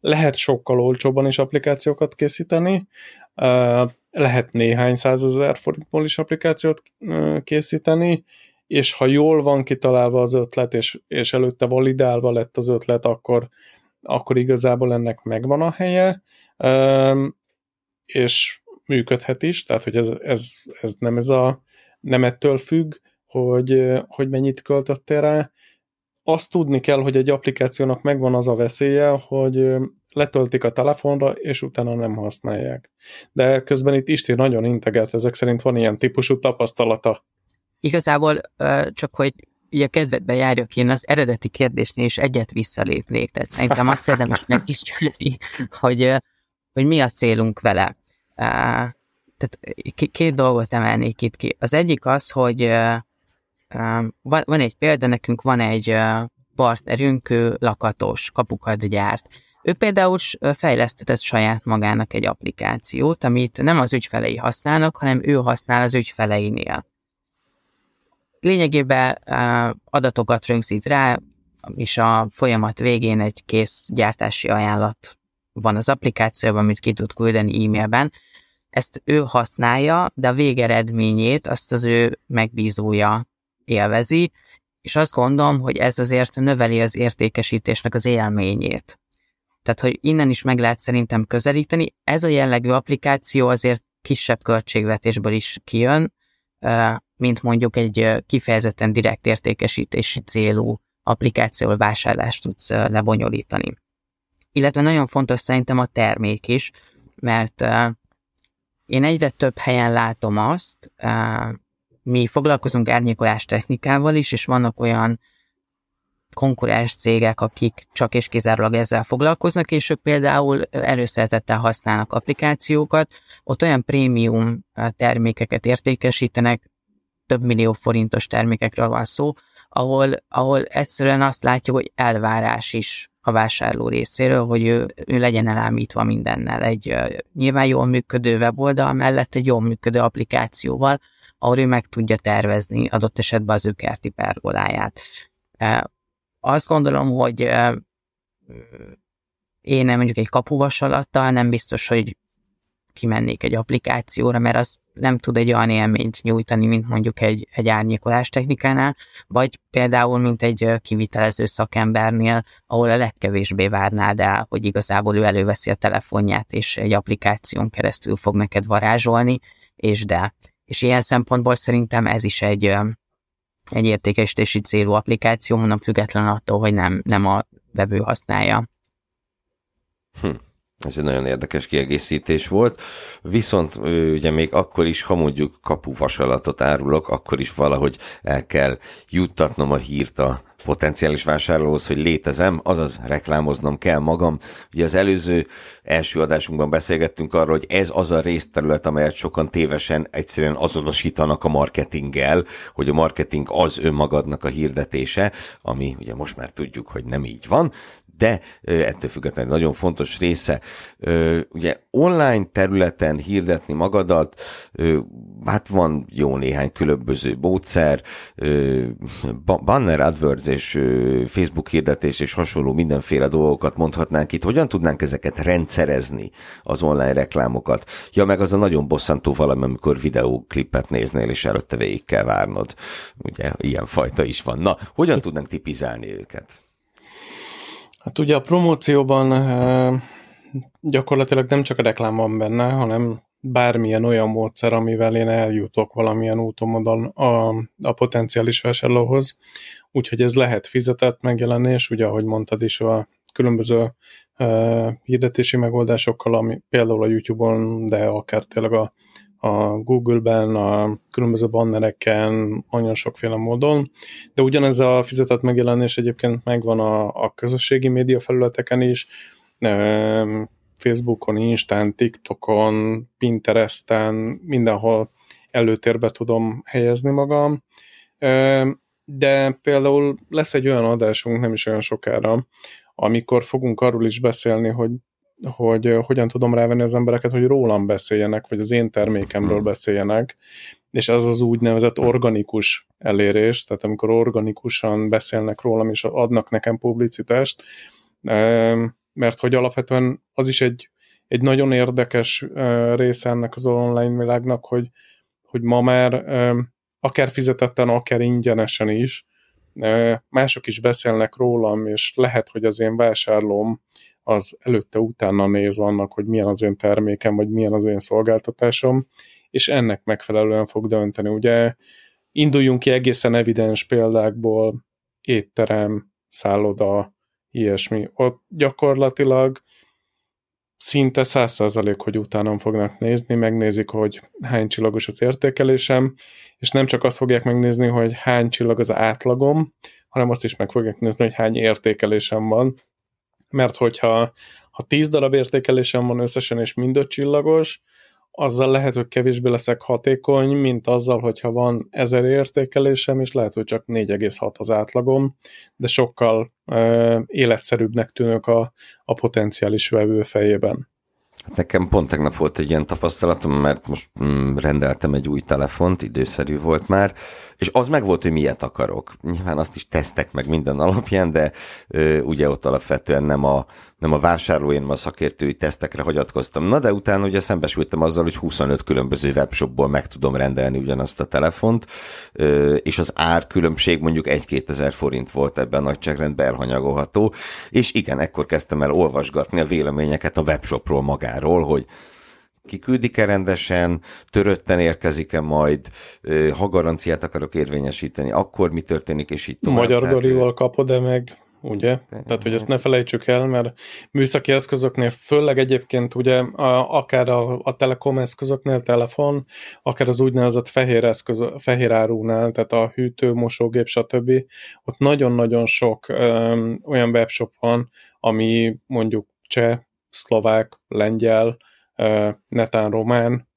Speaker 3: Lehet sokkal olcsóban is applikációkat készíteni, lehet néhány százezer forintból is applikációt készíteni, és ha jól van kitalálva az ötlet, és, és előtte validálva lett az ötlet, akkor, akkor igazából ennek megvan a helye, és működhet is, tehát hogy ez, ez, ez nem, ez a, nem ettől függ, hogy, hogy mennyit költöttél rá. Azt tudni kell, hogy egy applikációnak megvan az a veszélye, hogy letöltik a telefonra, és utána nem használják. De közben itt Isti nagyon integrált, ezek szerint van ilyen típusú tapasztalata.
Speaker 1: Igazából csak, hogy ugye kedvedbe járjak, én az eredeti kérdésnél is egyet visszalépnék, tehát szerintem azt érdemes megkísérni, hogy, hogy mi a célunk vele. Tehát két dolgot emelnék itt ki. Az egyik az, hogy van egy példa, nekünk van egy partnerünk, ő lakatos, kapukat gyárt. Ő például fejlesztetett saját magának egy applikációt, amit nem az ügyfelei használnak, hanem ő használ az ügyfeleinél. Lényegében adatokat rögzít rá, és a folyamat végén egy kész gyártási ajánlat van az applikációban, amit ki tud küldeni e-mailben. Ezt ő használja, de a végeredményét azt az ő megbízója élvezi, és azt gondolom, hogy ez azért növeli az értékesítésnek az élményét. Tehát, hogy innen is meg lehet szerintem közelíteni. Ez a jellegű applikáció azért kisebb költségvetésből is kijön, mint mondjuk egy kifejezetten direkt értékesítési célú applikációval vásárlást tudsz lebonyolítani. Illetve nagyon fontos szerintem a termék is, mert én egyre több helyen látom azt, mi foglalkozunk árnyékolás technikával is, és vannak olyan konkurens cégek, akik csak és kizárólag ezzel foglalkoznak, és ők például előszeretettel használnak applikációkat, ott olyan prémium termékeket értékesítenek, több millió forintos termékekről van szó, ahol, ahol egyszerűen azt látjuk, hogy elvárás is a vásárló részéről, hogy ő, ő legyen elámítva mindennel. Egy uh, nyilván jól működő weboldal mellett egy jól működő applikációval, ahol ő meg tudja tervezni adott esetben az ő kerti pergoláját. Azt gondolom, hogy én nem mondjuk egy kapuvasalattal nem biztos, hogy kimennék egy applikációra, mert az nem tud egy olyan élményt nyújtani, mint mondjuk egy, egy árnyékolás technikánál, vagy például, mint egy kivitelező szakembernél, ahol a legkevésbé várnád el, hogy igazából ő előveszi a telefonját, és egy applikáción keresztül fog neked varázsolni, és de. És ilyen szempontból szerintem ez is egy, egy értékesítési célú applikáció, mondom független attól, hogy nem, nem a vevő használja.
Speaker 2: Hm. Ez egy nagyon érdekes kiegészítés volt, viszont ugye még akkor is, ha mondjuk kapuvasalatot árulok, akkor is valahogy el kell juttatnom a hírt a potenciális vásárlóhoz, hogy létezem, azaz reklámoznom kell magam. Ugye az előző első adásunkban beszélgettünk arról, hogy ez az a részterület, amelyet sokan tévesen egyszerűen azonosítanak a marketinggel, hogy a marketing az önmagadnak a hirdetése, ami ugye most már tudjuk, hogy nem így van, de ettől függetlenül nagyon fontos része. Ugye online területen hirdetni magadat, hát van jó néhány különböző módszer, banner AdWords és Facebook hirdetés és hasonló mindenféle dolgokat mondhatnánk itt. Hogyan tudnánk ezeket rendszerezni, az online reklámokat? Ja, meg az a nagyon bosszantó valami, amikor videóklipet néznél, és előtte végig kell várnod. Ugye, ilyen fajta is van. Na, hogyan tudnánk tipizálni őket?
Speaker 3: Hát ugye a promócióban gyakorlatilag nem csak a reklám van benne, hanem bármilyen olyan módszer, amivel én eljutok valamilyen úton a, a potenciális vásárlóhoz. Úgyhogy ez lehet fizetett megjelenés, ugye ahogy mondtad is a különböző uh, hirdetési megoldásokkal, ami például a YouTube-on, de akár tényleg a a Google-ben, a különböző bannereken, nagyon sokféle módon, de ugyanez a fizetett megjelenés egyébként megvan a, a közösségi média felületeken is, Facebookon, Instán, TikTokon, Pinteresten, mindenhol előtérbe tudom helyezni magam. De például lesz egy olyan adásunk nem is olyan sokára, amikor fogunk arról is beszélni, hogy hogy hogyan tudom rávenni az embereket, hogy rólam beszéljenek, vagy az én termékemről beszéljenek, és ez az úgynevezett organikus elérés, tehát amikor organikusan beszélnek rólam, és adnak nekem publicitást, mert hogy alapvetően az is egy, egy nagyon érdekes része ennek az online világnak, hogy, hogy ma már akár fizetetten, akár ingyenesen is, mások is beszélnek rólam, és lehet, hogy az én vásárlóm az előtte-utána néz annak, hogy milyen az én termékem, vagy milyen az én szolgáltatásom, és ennek megfelelően fog dönteni. Ugye induljunk ki egészen evidens példákból, étterem, szálloda, ilyesmi. Ott gyakorlatilag szinte száz százalék, hogy utána fognak nézni, megnézik, hogy hány csillagos az értékelésem, és nem csak azt fogják megnézni, hogy hány csillag az átlagom, hanem azt is meg fogják nézni, hogy hány értékelésem van, mert hogyha ha 10 darab értékelésem van összesen, és mind öt csillagos, azzal lehet, hogy kevésbé leszek hatékony, mint azzal, hogyha van ezer értékelésem, és lehet, hogy csak 4,6 az átlagom, de sokkal uh, életszerűbbnek tűnök a, a potenciális vevő fejében.
Speaker 2: Nekem pont tegnap volt egy ilyen tapasztalatom, mert most mm, rendeltem egy új telefont, időszerű volt már, és az meg volt, hogy miért akarok. Nyilván azt is tesztek meg minden alapján, de ö, ugye ott alapvetően nem a, nem a vásárlói, hanem a szakértői tesztekre hagyatkoztam. Na de utána ugye szembesültem azzal, hogy 25 különböző webshopból meg tudom rendelni ugyanazt a telefont, és az ár különbség mondjuk 1-2 ezer forint volt ebben a nagyságrendben elhanyagolható, és igen, ekkor kezdtem el olvasgatni a véleményeket a webshopról magáról, hogy kiküldik-e rendesen, törötten érkezik-e majd, ha garanciát akarok érvényesíteni, akkor mi történik, és így
Speaker 3: tovább. Magyar dolival kapod-e meg ugye? Tehát, hogy ezt ne felejtsük el, mert műszaki eszközöknél, főleg egyébként ugye a, akár a, a telekom eszközöknél, telefon, akár az úgynevezett fehér, eszköz, fehér árunál, tehát a hűtő, mosógép, stb. Ott nagyon-nagyon sok ö, olyan webshop van, ami mondjuk cseh, szlovák, lengyel, ö, netán román,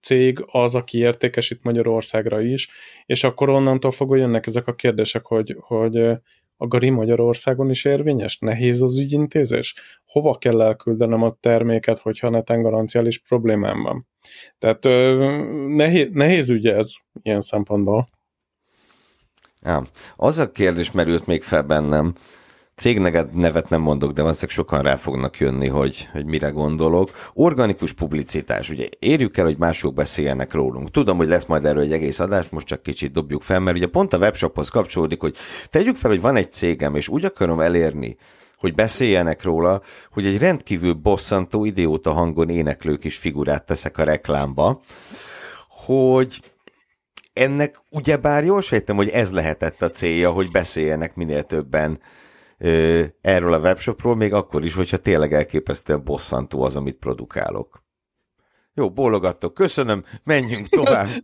Speaker 3: cég az, aki értékesít Magyarországra is, és akkor onnantól fogva jönnek ezek a kérdések, hogy, hogy a Gari Magyarországon is érvényes? Nehéz az ügyintézés? Hova kell elküldenem a terméket, hogyha neten garanciális problémám van? Tehát nehéz, nehéz ügy ez ilyen szempontból.
Speaker 2: Ja, az a kérdés merült még fel bennem, cégnevet nevet nem mondok, de valószínűleg sokan rá fognak jönni, hogy, hogy mire gondolok. Organikus publicitás, ugye érjük el, hogy mások beszéljenek rólunk. Tudom, hogy lesz majd erről egy egész adás, most csak kicsit dobjuk fel, mert ugye pont a webshophoz kapcsolódik, hogy tegyük fel, hogy van egy cégem, és úgy akarom elérni, hogy beszéljenek róla, hogy egy rendkívül bosszantó idióta hangon éneklő kis figurát teszek a reklámba, hogy ennek ugyebár jól sejtem, hogy ez lehetett a célja, hogy beszéljenek minél többen erről a webshopról, még akkor is, hogyha tényleg elképesztően bosszantó az, amit produkálok. Jó, bólogattok, köszönöm, menjünk tovább.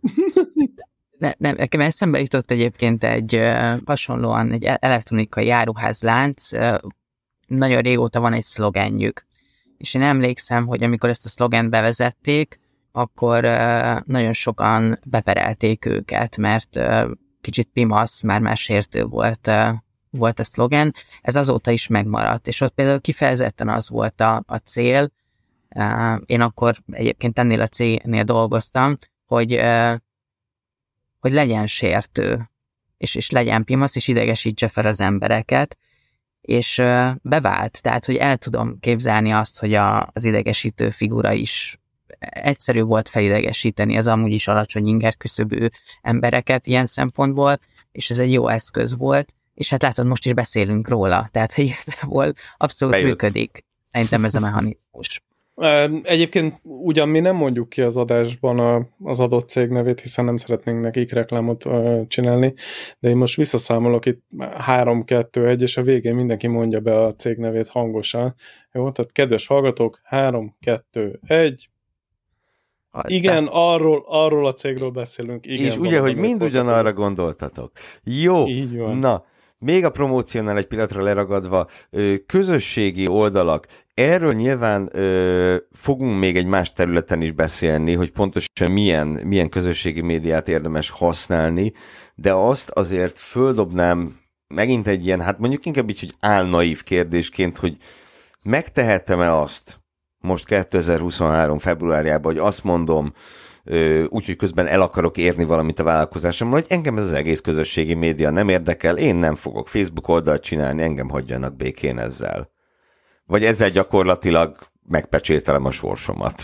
Speaker 1: Ne, nem, nekem eszembe jutott egyébként egy uh, hasonlóan egy e- elektronikai áruházlánc, uh, nagyon régóta van egy szlogenjük. És én emlékszem, hogy amikor ezt a szlogent bevezették, akkor uh, nagyon sokan beperelték őket, mert uh, kicsit pimasz, már már sértő volt uh, volt a szlogen, ez azóta is megmaradt, és ott például kifejezetten az volt a, a cél, én akkor egyébként ennél a cégnél dolgoztam, hogy, hogy legyen sértő, és, és legyen pimasz, és idegesítse fel az embereket, és bevált, tehát, hogy el tudom képzelni azt, hogy a, az idegesítő figura is egyszerű volt felidegesíteni az amúgy is alacsony ingerküszöbű embereket ilyen szempontból, és ez egy jó eszköz volt, és hát látod, most is beszélünk róla, tehát hogy igazából abszolút Bejött. működik szerintem ez a mechanizmus.
Speaker 3: Egyébként ugyan mi nem mondjuk ki az adásban a, az adott cég nevét, hiszen nem szeretnénk nekik reklámot uh, csinálni, de én most visszaszámolok itt 3, 2, 1, és a végén mindenki mondja be a cég nevét hangosan. Jó, tehát kedves hallgatók, 3, 2, 1, igen, arról, arról a cégről beszélünk. Igen,
Speaker 2: és ugye, hogy mind ugyanarra gondoltatok. Jó, Így van. na, még a promóciónál egy pillanatra leragadva, közösségi oldalak, erről nyilván fogunk még egy más területen is beszélni, hogy pontosan milyen, milyen közösségi médiát érdemes használni, de azt azért földobnám megint egy ilyen, hát mondjuk inkább így, hogy álnaív kérdésként, hogy megtehetem-e azt most 2023 februárjában, hogy azt mondom, úgyhogy közben el akarok érni valamit a vállalkozásommal, hogy engem ez az egész közösségi média nem érdekel, én nem fogok Facebook oldalt csinálni, engem hagyjanak békén ezzel. Vagy ezzel gyakorlatilag megpecsételem a sorsomat.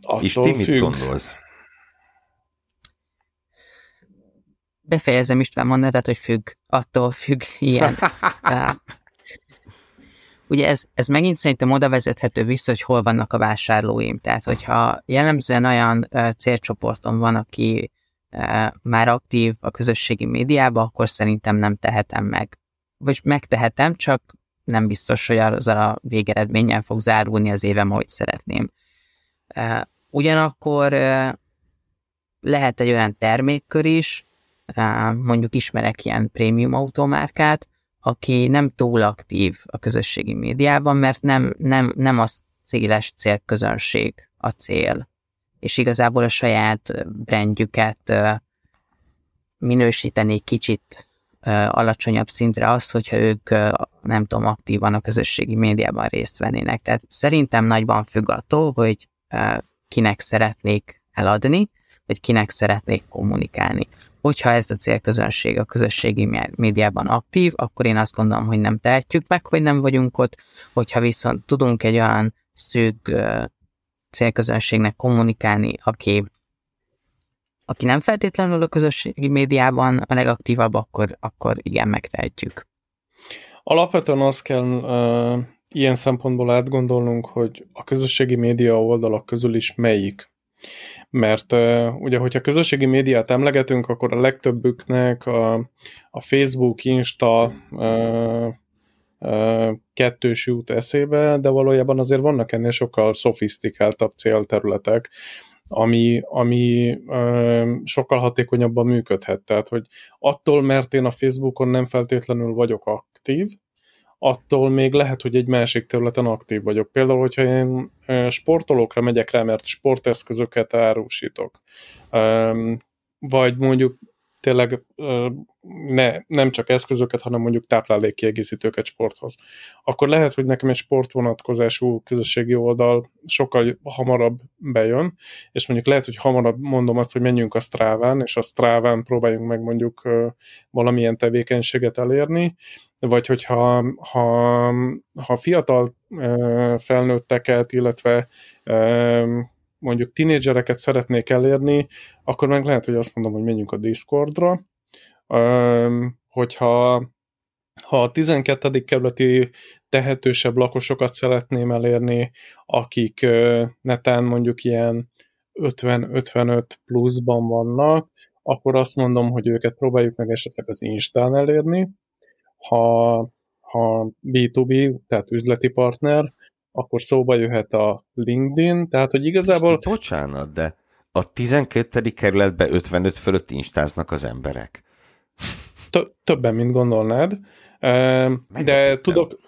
Speaker 2: Attól És ti mit függ. gondolsz?
Speaker 1: Befejezem István mondatát, hogy függ. Attól függ, ilyen. ugye ez, ez megint szerintem oda vezethető vissza, hogy hol vannak a vásárlóim. Tehát, hogyha jellemzően olyan célcsoportom van, aki már aktív a közösségi médiában, akkor szerintem nem tehetem meg. Vagy megtehetem, csak nem biztos, hogy azzal a végeredménnyel fog zárulni az évem, ahogy szeretném. Ugyanakkor lehet egy olyan termékkör is, mondjuk ismerek ilyen prémium automárkát, aki nem túl aktív a közösségi médiában, mert nem, nem, nem a széles célközönség a cél. És igazából a saját brandjüket minősíteni kicsit alacsonyabb szintre az, hogyha ők nem tudom, aktívan a közösségi médiában részt vennének. Tehát szerintem nagyban függ attól, hogy kinek szeretnék eladni, vagy kinek szeretnék kommunikálni. Hogyha ez a célközönség a közösségi médiában aktív, akkor én azt gondolom, hogy nem tehetjük meg, hogy nem vagyunk ott. Hogyha viszont tudunk egy olyan szűk célközönségnek kommunikálni, aki, aki nem feltétlenül a közösségi médiában a legaktívabb, akkor, akkor igen, megtehetjük.
Speaker 3: Alapvetően azt kell uh, ilyen szempontból átgondolnunk, hogy a közösségi média oldalak közül is melyik mert uh, ugye, hogyha közösségi médiát emlegetünk, akkor a legtöbbüknek a, a Facebook, Insta uh, uh, kettős jut eszébe, de valójában azért vannak ennél sokkal szofisztikáltabb célterületek, ami, ami uh, sokkal hatékonyabban működhet. Tehát, hogy attól, mert én a Facebookon nem feltétlenül vagyok aktív, attól még lehet, hogy egy másik területen aktív vagyok. Például, hogyha én sportolókra megyek rá, mert sporteszközöket árusítok, vagy mondjuk tényleg ne, nem csak eszközöket, hanem mondjuk táplálékkiegészítőket sporthoz. Akkor lehet, hogy nekem egy sportvonatkozású közösségi oldal sokkal hamarabb bejön, és mondjuk lehet, hogy hamarabb mondom azt, hogy menjünk a Stráván, és a Stráván próbáljunk meg mondjuk valamilyen tevékenységet elérni, vagy hogyha ha, ha fiatal felnőtteket, illetve mondjuk tinédzsereket szeretnék elérni, akkor meg lehet, hogy azt mondom, hogy menjünk a Discordra, hogyha ha a 12. kerületi tehetősebb lakosokat szeretném elérni, akik netán mondjuk ilyen 50-55 pluszban vannak, akkor azt mondom, hogy őket próbáljuk meg esetleg az Instán elérni. Ha, ha B2B, tehát üzleti partner, akkor szóba jöhet a LinkedIn, tehát hogy igazából... Most,
Speaker 2: bocsánat, de a 12. kerületben 55 fölött instáznak az emberek.
Speaker 3: Többen, mint gondolnád. De tudok,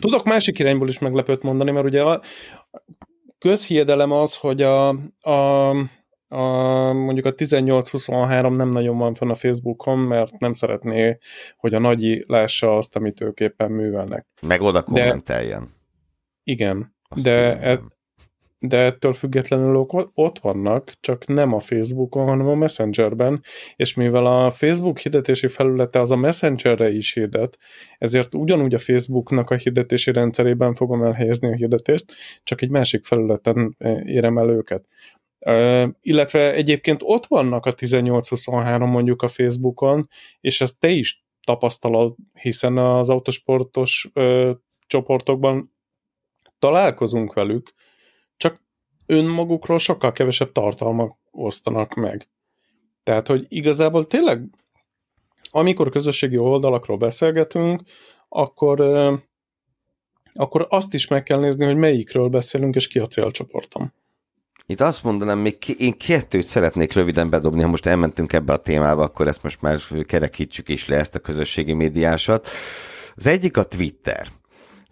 Speaker 3: tudok másik irányból is meglepőt mondani, mert ugye a közhiedelem az, hogy a, a, a mondjuk a 18-23 nem nagyon van fenn a Facebookon, mert nem szeretné, hogy a nagyi lássa azt, amit ők éppen művelnek.
Speaker 2: Meg oda kommenteljen.
Speaker 3: Igen, de, e, de ettől függetlenül ott vannak, csak nem a Facebookon, hanem a Messengerben, és mivel a Facebook hirdetési felülete az a Messengerre is hirdet, ezért ugyanúgy a Facebooknak a hirdetési rendszerében fogom elhelyezni a hirdetést, csak egy másik felületen e, érem el őket. Uh, illetve egyébként ott vannak a 18-23 mondjuk a Facebookon, és ezt te is tapasztalod, hiszen az autosportos uh, csoportokban találkozunk velük, csak önmagukról sokkal kevesebb tartalmak osztanak meg. Tehát, hogy igazából tényleg, amikor közösségi oldalakról beszélgetünk, akkor, akkor azt is meg kell nézni, hogy melyikről beszélünk, és ki a célcsoportom.
Speaker 2: Itt azt mondanám, még én kettőt szeretnék röviden bedobni, ha most elmentünk ebbe a témába, akkor ezt most már kerekítsük is le, ezt a közösségi médiásat. Az egyik a Twitter.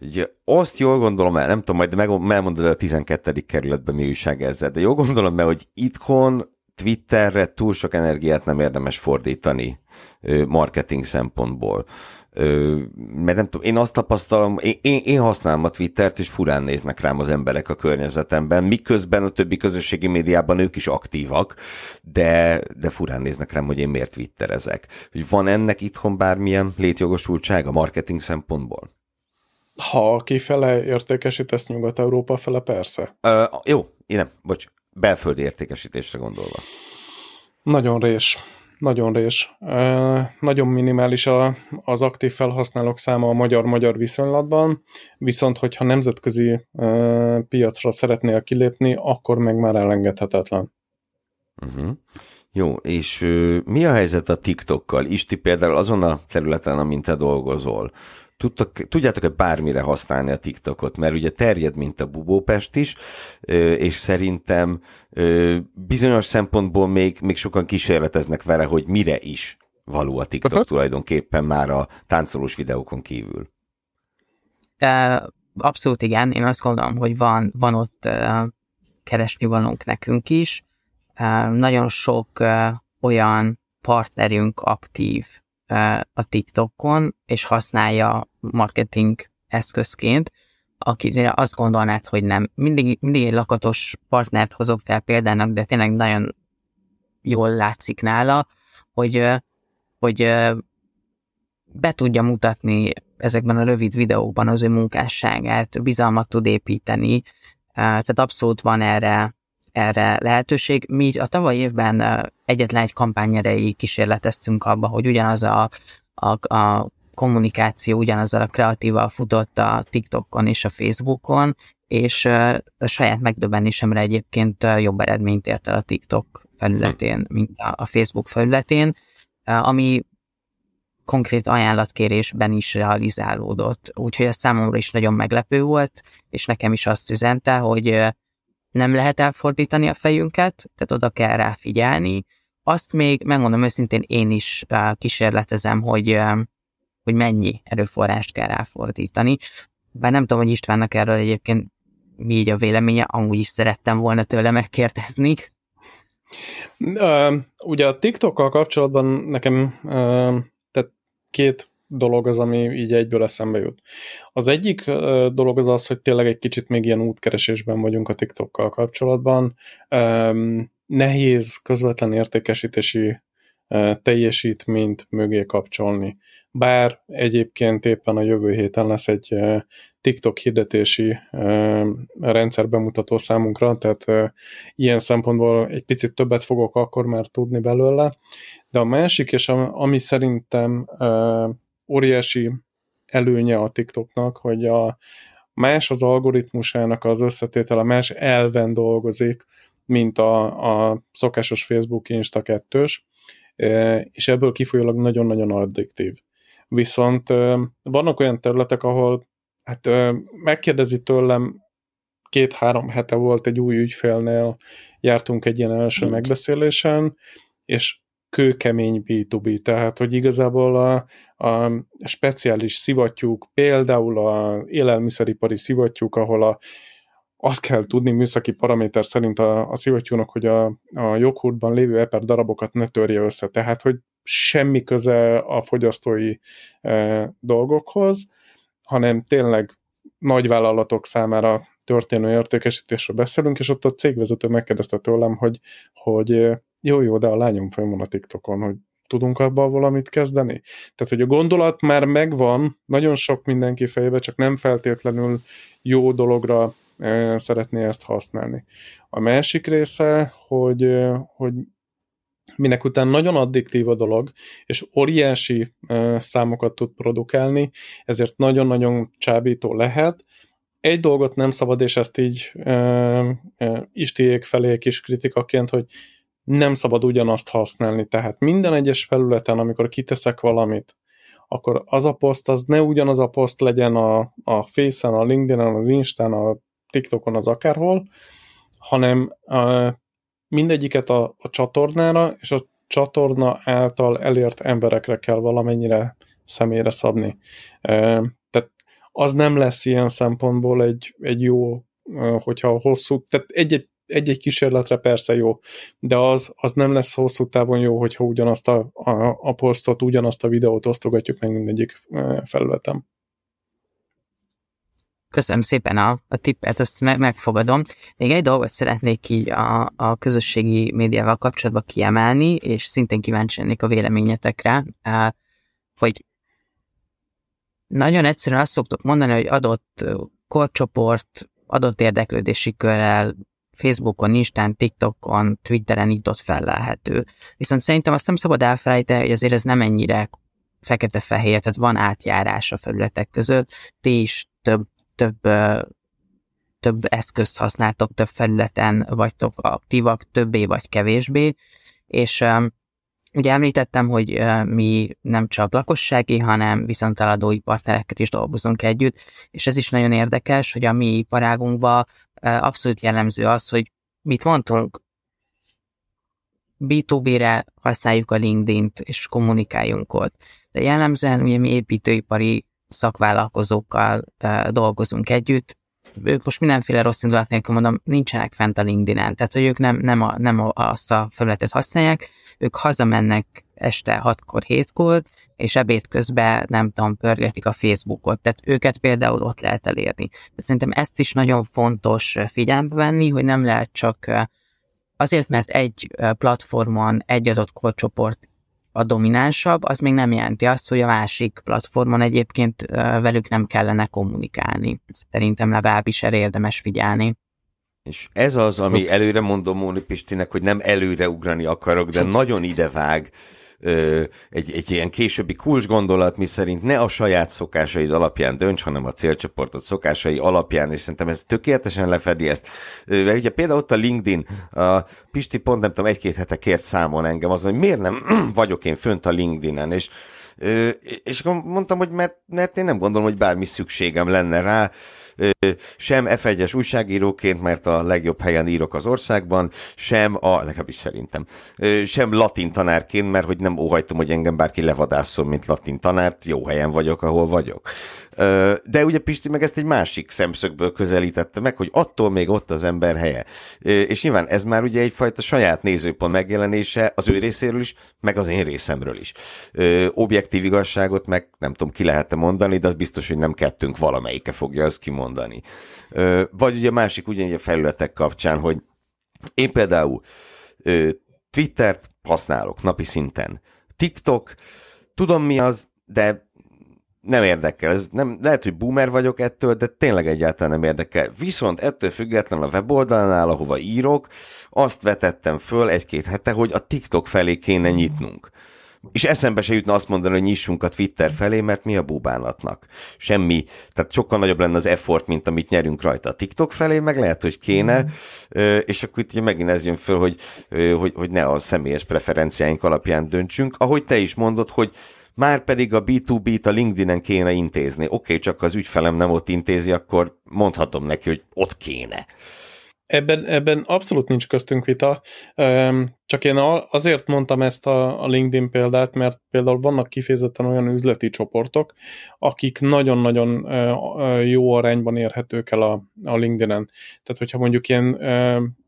Speaker 2: Ugye, azt jól gondolom el, nem tudom, majd meg, elmondod a 12. kerületben mi újság ezzel, de jól gondolom el, hogy itthon Twitterre túl sok energiát nem érdemes fordítani marketing szempontból. Mert nem tudom, én azt tapasztalom, én, én, én használom a Twittert, és furán néznek rám az emberek a környezetemben, miközben a többi közösségi médiában ők is aktívak, de, de furán néznek rám, hogy én miért twitterezek. Hogy van ennek itthon bármilyen létjogosultsága marketing szempontból?
Speaker 3: Ha kifele értékesítesz Nyugat-Európa fele, persze.
Speaker 2: Uh, jó, én nem, bocs, belföldi értékesítésre gondolva.
Speaker 3: Nagyon rés. Nagyon rés. Uh, nagyon minimális a, az aktív felhasználók száma a magyar-magyar viszonylatban, viszont hogyha nemzetközi uh, piacra szeretnél kilépni, akkor meg már elengedhetetlen.
Speaker 2: Uh-huh. Jó, és uh, mi a helyzet a TikTokkal? Isti például azon a területen, amin te dolgozol tudtak, tudjátok-e bármire használni a TikTokot, mert ugye terjed, mint a Bubópest is, és szerintem bizonyos szempontból még, még sokan kísérleteznek vele, hogy mire is való a TikTok uh-huh. tulajdonképpen már a táncolós videókon kívül.
Speaker 1: Abszolút igen, én azt gondolom, hogy van, van ott keresni valónk nekünk is. Nagyon sok olyan partnerünk aktív a TikTokon, és használja marketing eszközként, akire azt gondolnád, hogy nem. Mindig, mindig egy lakatos partnert hozok fel példának, de tényleg nagyon jól látszik nála, hogy, hogy be tudja mutatni ezekben a rövid videókban az ő munkásságát, bizalmat tud építeni, tehát abszolút van erre erre lehetőség. Mi a tavaly évben egyetlen egy kampány erejéig kísérleteztünk abba, hogy ugyanaz a, a, a kommunikáció ugyanazzal a kreatívval futott a TikTokon és a Facebookon, és a saját megdöbbenésemre egyébként jobb eredményt ért el a TikTok felületén, mint a Facebook felületén, ami konkrét ajánlatkérésben is realizálódott. Úgyhogy ez számomra is nagyon meglepő volt, és nekem is azt üzente, hogy nem lehet elfordítani a fejünket, tehát oda kell rá figyelni. Azt még, megmondom őszintén, én is kísérletezem, hogy, hogy mennyi erőforrást kell ráfordítani. Bár nem tudom, hogy Istvánnak erről egyébként mi így a véleménye, amúgy is szerettem volna tőle megkérdezni.
Speaker 3: Ugye a TikTokkal kapcsolatban nekem tehát két dolog az, ami így egyből eszembe jut. Az egyik dolog az az, hogy tényleg egy kicsit még ilyen útkeresésben vagyunk a TikTokkal kapcsolatban. Nehéz közvetlen értékesítési teljesítményt mögé kapcsolni. Bár egyébként éppen a jövő héten lesz egy TikTok hirdetési rendszer bemutató számunkra, tehát ilyen szempontból egy picit többet fogok akkor már tudni belőle. De a másik, és ami szerintem óriási előnye a TikToknak, hogy a más az algoritmusának az összetétele, más elven dolgozik, mint a, a szokásos Facebook Insta 2 e, és ebből kifolyólag nagyon-nagyon addiktív. Viszont e, vannak olyan területek, ahol hát e, megkérdezi tőlem, két-három hete volt egy új ügyfélnél, jártunk egy ilyen első megbeszélésen, és kőkemény B2B, tehát hogy igazából a, a speciális szivattyúk, például a élelmiszeripari szivattyúk, ahol a, azt kell tudni műszaki paraméter szerint a, a szivattyúnak, hogy a, a joghurtban lévő eper darabokat ne törje össze, tehát hogy semmi köze a fogyasztói e, dolgokhoz, hanem tényleg nagyvállalatok számára történő értékesítésről beszélünk, és ott a cégvezető megkérdezte tőlem, hogy, hogy jó, jó, de a lányom fel van a TikTokon, hogy tudunk abban valamit kezdeni? Tehát, hogy a gondolat már megvan, nagyon sok mindenki fejébe, csak nem feltétlenül jó dologra szeretné ezt használni. A másik része, hogy, hogy minek után nagyon addiktív a dolog, és óriási számokat tud produkálni, ezért nagyon-nagyon csábító lehet. Egy dolgot nem szabad, és ezt így e, Istiék felé kis kritikaként, hogy nem szabad ugyanazt használni. Tehát minden egyes felületen, amikor kiteszek valamit, akkor az a poszt, az ne ugyanaz a poszt legyen a, a Face-en, a LinkedIn-en, az Instán, a TikTokon, az akárhol, hanem a, mindegyiket a, a csatornára és a csatorna által elért emberekre kell valamennyire személyre szabni. E, tehát az nem lesz ilyen szempontból egy, egy jó, hogyha hosszú, tehát egy-egy egy-egy kísérletre persze jó, de az, az nem lesz hosszú távon jó, hogyha ugyanazt a, a, a posztot, ugyanazt a videót osztogatjuk meg mindegyik felületem.
Speaker 1: Köszönöm szépen a, a tippet, azt me- megfogadom. Még egy dolgot szeretnék így a, a közösségi médiával kapcsolatban kiemelni, és szintén kíváncsi lennék a véleményetekre, hogy nagyon egyszerűen azt szoktuk mondani, hogy adott korcsoport, adott érdeklődési körrel Facebookon, Instán, TikTokon, Twitteren itt-ott fellelhető. Viszont szerintem azt nem szabad elfelejteni, hogy azért ez nem ennyire fekete-fehér, tehát van átjárás a felületek között. Ti is több, több, több eszközt használtok, több felületen vagytok aktívak, többé vagy kevésbé, és Ugye említettem, hogy mi nem csak lakossági, hanem viszonteladói partnerekkel is dolgozunk együtt, és ez is nagyon érdekes, hogy a mi iparágunkban abszolút jellemző az, hogy mit mondtunk, B2B-re használjuk a LinkedIn-t, és kommunikáljunk ott. De jellemzően ugye mi építőipari szakvállalkozókkal dolgozunk együtt, ők most mindenféle rossz indulat nélkül mondom, nincsenek fent a LinkedIn-en, tehát hogy ők nem, nem, a, nem azt a felületet használják, ők hazamennek este 6-kor, 7-kor, és ebéd közben, nem tudom, pörgetik a Facebookot. Tehát őket például ott lehet elérni. Tehát szerintem ezt is nagyon fontos figyelembe venni, hogy nem lehet csak azért, mert egy platformon egy adott korcsoport a dominánsabb, az még nem jelenti azt, hogy a másik platformon egyébként velük nem kellene kommunikálni. Szerintem legalábbis erre érdemes figyelni.
Speaker 2: És ez az, ami előre mondom Móni Pistinek, hogy nem előre ugrani akarok, de nagyon idevág egy, egy ilyen későbbi kulcs gondolat, mi szerint ne a saját szokásaid alapján dönts, hanem a célcsoportot szokásai alapján, és szerintem ez tökéletesen lefedi ezt. Ugye például ott a LinkedIn, a Pisti pont nem tudom, egy-két hete kért számon engem azon, hogy miért nem vagyok én fönt a LinkedIn-en, és és akkor mondtam, hogy mert, mert én nem gondolom, hogy bármi szükségem lenne rá, sem F1-es újságíróként, mert a legjobb helyen írok az országban, sem a, legalábbis szerintem, sem latin tanárként, mert hogy nem óhajtom, hogy engem bárki levadászol, mint latin tanárt, jó helyen vagyok, ahol vagyok. De ugye Pisti meg ezt egy másik szemszögből közelítette meg, hogy attól még ott az ember helye. És nyilván ez már ugye egyfajta saját nézőpont megjelenése az ő részéről is, meg az én részemről is. Objektív igazságot meg nem tudom, ki lehet mondani, de az biztos, hogy nem kettőnk valamelyike fogja azt kimondani. Vagy ugye másik ugyanígy a felületek kapcsán, hogy én például Twittert használok napi szinten. TikTok, tudom mi az, de nem érdekel. Ez nem, lehet, hogy boomer vagyok ettől, de tényleg egyáltalán nem érdekel. Viszont ettől függetlenül a weboldalnál, ahova írok, azt vetettem föl egy-két hete, hogy a TikTok felé kéne nyitnunk. És eszembe se jutna azt mondani, hogy nyissunk a Twitter felé, mert mi a búbánatnak? Semmi. Tehát sokkal nagyobb lenne az effort, mint amit nyerünk rajta a TikTok felé, meg lehet, hogy kéne, mm. és akkor itt megint ez jön föl, hogy, hogy, hogy ne a személyes preferenciáink alapján döntsünk. Ahogy te is mondod, hogy már pedig a B2B-t a LinkedIn-en kéne intézni. Oké, okay, csak az ügyfelem nem ott intézi, akkor mondhatom neki, hogy ott kéne.
Speaker 3: Ebben, ebben abszolút nincs köztünk vita, csak én azért mondtam ezt a, LinkedIn példát, mert például vannak kifejezetten olyan üzleti csoportok, akik nagyon-nagyon jó arányban érhetők el a, a LinkedIn-en. Tehát, hogyha mondjuk ilyen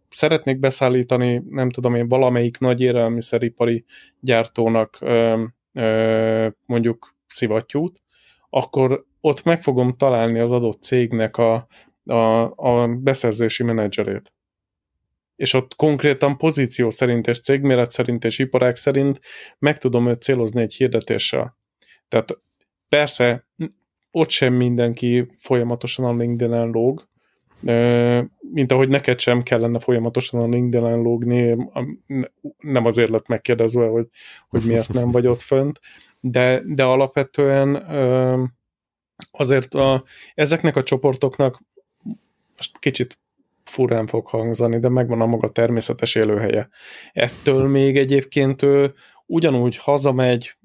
Speaker 3: szeretnék beszállítani, nem tudom én, valamelyik nagy élelmiszeripari gyártónak mondjuk szivattyút, akkor ott meg fogom találni az adott cégnek a, a, a beszerzési menedzserét. És ott konkrétan pozíció szerint és cégméret szerint és iparák szerint meg tudom őt célozni egy hirdetéssel. Tehát persze ott sem mindenki folyamatosan a LinkedIn-en lóg, mint ahogy neked sem kellene folyamatosan a LinkedIn-en lógni, nem azért lett megkérdezve, hogy, hogy miért nem vagy ott fönt, de, de alapvetően azért a, ezeknek a csoportoknak most kicsit furán fog hangzani, de megvan a maga természetes élőhelye. Ettől még egyébként ő ugyanúgy hazamegy,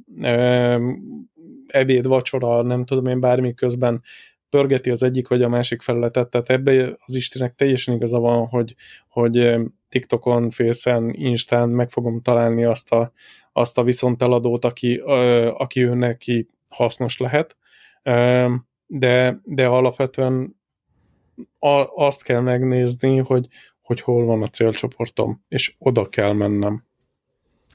Speaker 3: ebéd, vacsora, nem tudom én bármi közben pörgeti az egyik vagy a másik felületet, tehát ebbe az Istenek teljesen igaza van, hogy, hogy TikTokon, Fészen, Instán meg fogom találni azt a, azt a viszonteladót, aki, aki ő neki hasznos lehet, de, de alapvetően azt kell megnézni, hogy, hogy hol van a célcsoportom, és oda kell mennem.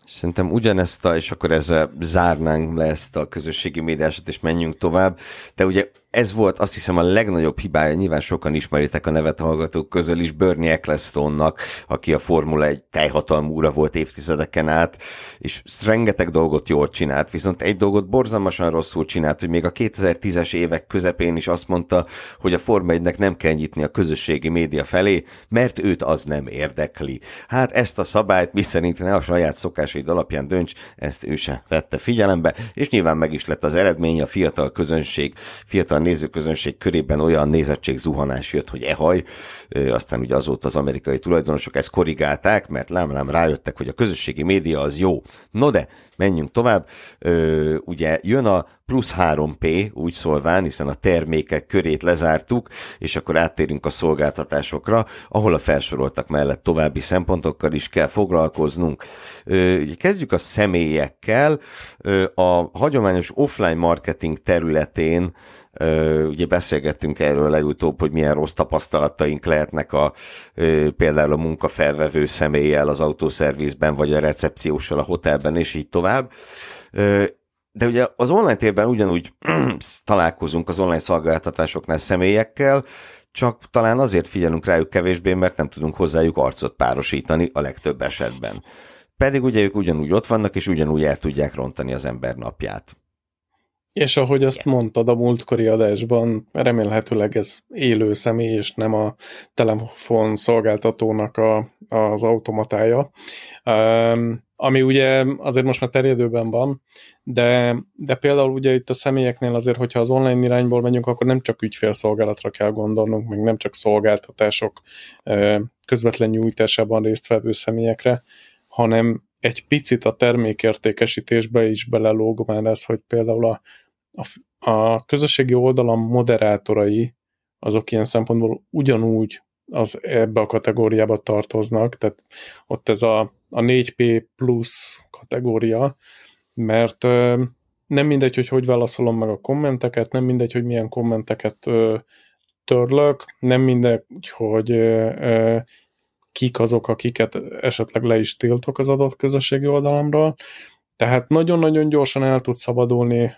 Speaker 2: Szerintem ugyanezt a, és akkor ezzel zárnánk le ezt a közösségi médiásat, és menjünk tovább. De ugye ez volt azt hiszem a legnagyobb hibája, nyilván sokan ismeritek a nevet hallgatók közül is, Bernie Ecclestone-nak, aki a Formula egy teljhatalmú ura volt évtizedeken át, és rengeteg dolgot jól csinált, viszont egy dolgot borzalmasan rosszul csinált, hogy még a 2010-es évek közepén is azt mondta, hogy a Forma 1 nem kell nyitni a közösségi média felé, mert őt az nem érdekli. Hát ezt a szabályt, mi ne a saját szokásaid alapján dönts, ezt ő se vette figyelembe, és nyilván meg is lett az eredmény, a fiatal közönség, fiatal nézőközönség körében olyan nézettség zuhanás jött, hogy ehaj, aztán ugye azóta az amerikai tulajdonosok ezt korrigálták, mert lám-lám rájöttek, hogy a közösségi média az jó. No de, menjünk tovább. Ugye jön a plusz 3P, úgy szólván, hiszen a termékek körét lezártuk, és akkor áttérünk a szolgáltatásokra, ahol a felsoroltak mellett további szempontokkal is kell foglalkoznunk. Kezdjük a személyekkel. A hagyományos offline marketing területén ugye beszélgettünk erről legutóbb, hogy milyen rossz tapasztalataink lehetnek a, például a munkafelvevő személlyel az autószervizben, vagy a recepcióssal a hotelben, és így tovább. De ugye az online térben ugyanúgy találkozunk az online szolgáltatásoknál személyekkel, csak talán azért figyelünk rájuk kevésbé, mert nem tudunk hozzájuk arcot párosítani a legtöbb esetben. Pedig ugye ők ugyanúgy ott vannak, és ugyanúgy el tudják rontani az ember napját.
Speaker 3: És ahogy azt Igen. mondtad a múltkori adásban, remélhetőleg ez élő személy, és nem a telefon szolgáltatónak a, az automatája. Um, ami ugye azért most már terjedőben van, de, de például ugye itt a személyeknél azért, hogyha az online irányból megyünk, akkor nem csak ügyfélszolgálatra kell gondolnunk, meg nem csak szolgáltatások közvetlen nyújtásában résztvevő személyekre, hanem egy picit a termékértékesítésbe is belelóg már ez, hogy például a, a, a közösségi oldalam moderátorai azok ilyen szempontból ugyanúgy az ebbe a kategóriába tartoznak, tehát ott ez a, a 4P plusz kategória, mert ö, nem mindegy, hogy hogy válaszolom meg a kommenteket, nem mindegy, hogy milyen kommenteket ö, törlök, nem mindegy, hogy ö, kik azok, akiket esetleg le is tiltok az adott közösségi oldalamról, tehát nagyon-nagyon gyorsan el tud szabadulni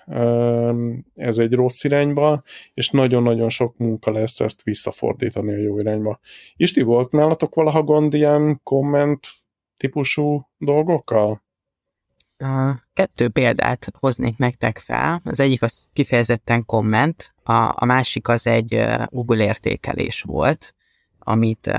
Speaker 3: ez egy rossz irányba, és nagyon-nagyon sok munka lesz ezt visszafordítani a jó irányba. Isti, volt nálatok valaha gond ilyen komment típusú dolgokkal?
Speaker 1: Kettő példát hoznék nektek fel. Az egyik az kifejezetten komment, a, a másik az egy Google értékelés volt, amit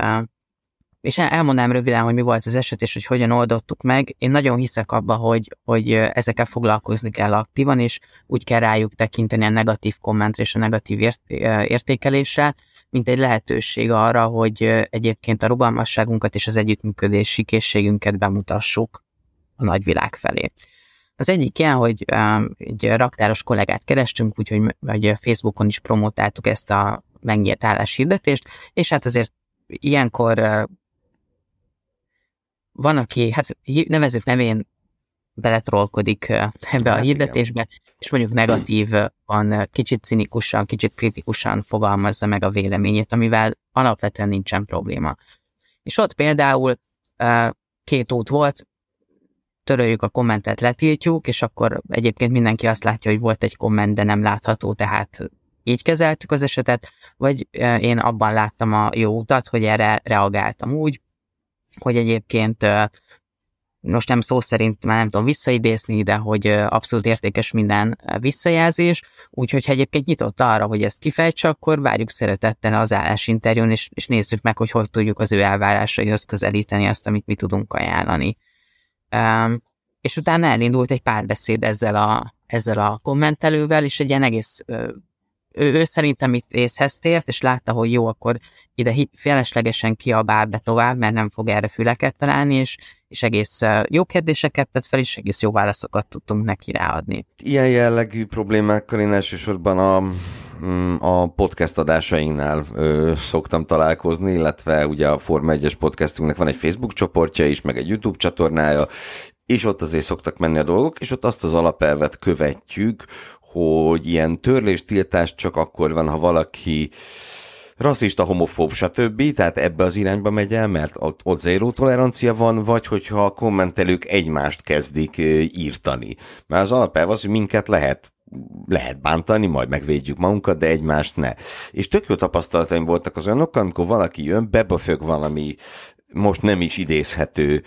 Speaker 1: és elmondanám röviden, hogy mi volt az eset, és hogy hogyan oldottuk meg. Én nagyon hiszek abba, hogy, hogy ezekkel foglalkozni kell aktívan, és úgy kell rájuk tekinteni a negatív kommentre és a negatív ért, értékelésre, mint egy lehetőség arra, hogy egyébként a rugalmasságunkat és az együttműködési készségünket bemutassuk a nagyvilág felé. Az egyik ilyen, hogy egy raktáros kollégát kerestünk, úgyhogy hogy Facebookon is promotáltuk ezt a megnyílt álláshirdetést, és hát azért ilyenkor van, aki, hát nevezük nevén beletrolkodik ebbe a hát hirdetésbe, igen. és mondjuk negatívan, kicsit cinikusan, kicsit kritikusan fogalmazza meg a véleményét, amivel alapvetően nincsen probléma. És ott például két út volt, töröljük a kommentet, letiltjuk, és akkor egyébként mindenki azt látja, hogy volt egy komment, de nem látható, tehát így kezeltük az esetet, vagy én abban láttam a jó utat, hogy erre reagáltam úgy, hogy egyébként most nem szó szerint már nem tudom visszaidézni, de hogy abszolút értékes minden visszajelzés, úgyhogy ha egyébként nyitott arra, hogy ezt kifejtse, akkor várjuk szeretettel az állásinterjún, és, és nézzük meg, hogy hogy tudjuk az ő elvárásaihoz közelíteni azt, amit mi tudunk ajánlani. Um, és utána elindult egy párbeszéd ezzel a, ezzel a kommentelővel, és egy ilyen egész ő, ő szerintem itt észhez tért, és látta, hogy jó, akkor ide feleslegesen kiabál be tovább, mert nem fog erre füleket találni, és, és egész jó kérdéseket tett fel, és egész jó válaszokat tudtunk neki ráadni.
Speaker 2: Ilyen jellegű problémákkal én elsősorban a mm, a podcast adásainknál ö, szoktam találkozni, illetve ugye a Forma 1-es podcastünknek van egy Facebook csoportja is, meg egy YouTube csatornája, és ott azért szoktak menni a dolgok, és ott azt az alapelvet követjük, hogy ilyen törlés, tiltás csak akkor van, ha valaki rasszista, homofób, stb. Tehát ebbe az irányba megy el, mert ott, ott zéró tolerancia van, vagy hogyha a kommentelők egymást kezdik írtani. Mert az alapelv az, hogy minket lehet lehet bántani, majd megvédjük magunkat, de egymást ne. És tök jó tapasztalataim voltak az olyanokkal, amikor valaki jön, beböfög valami most nem is idézhető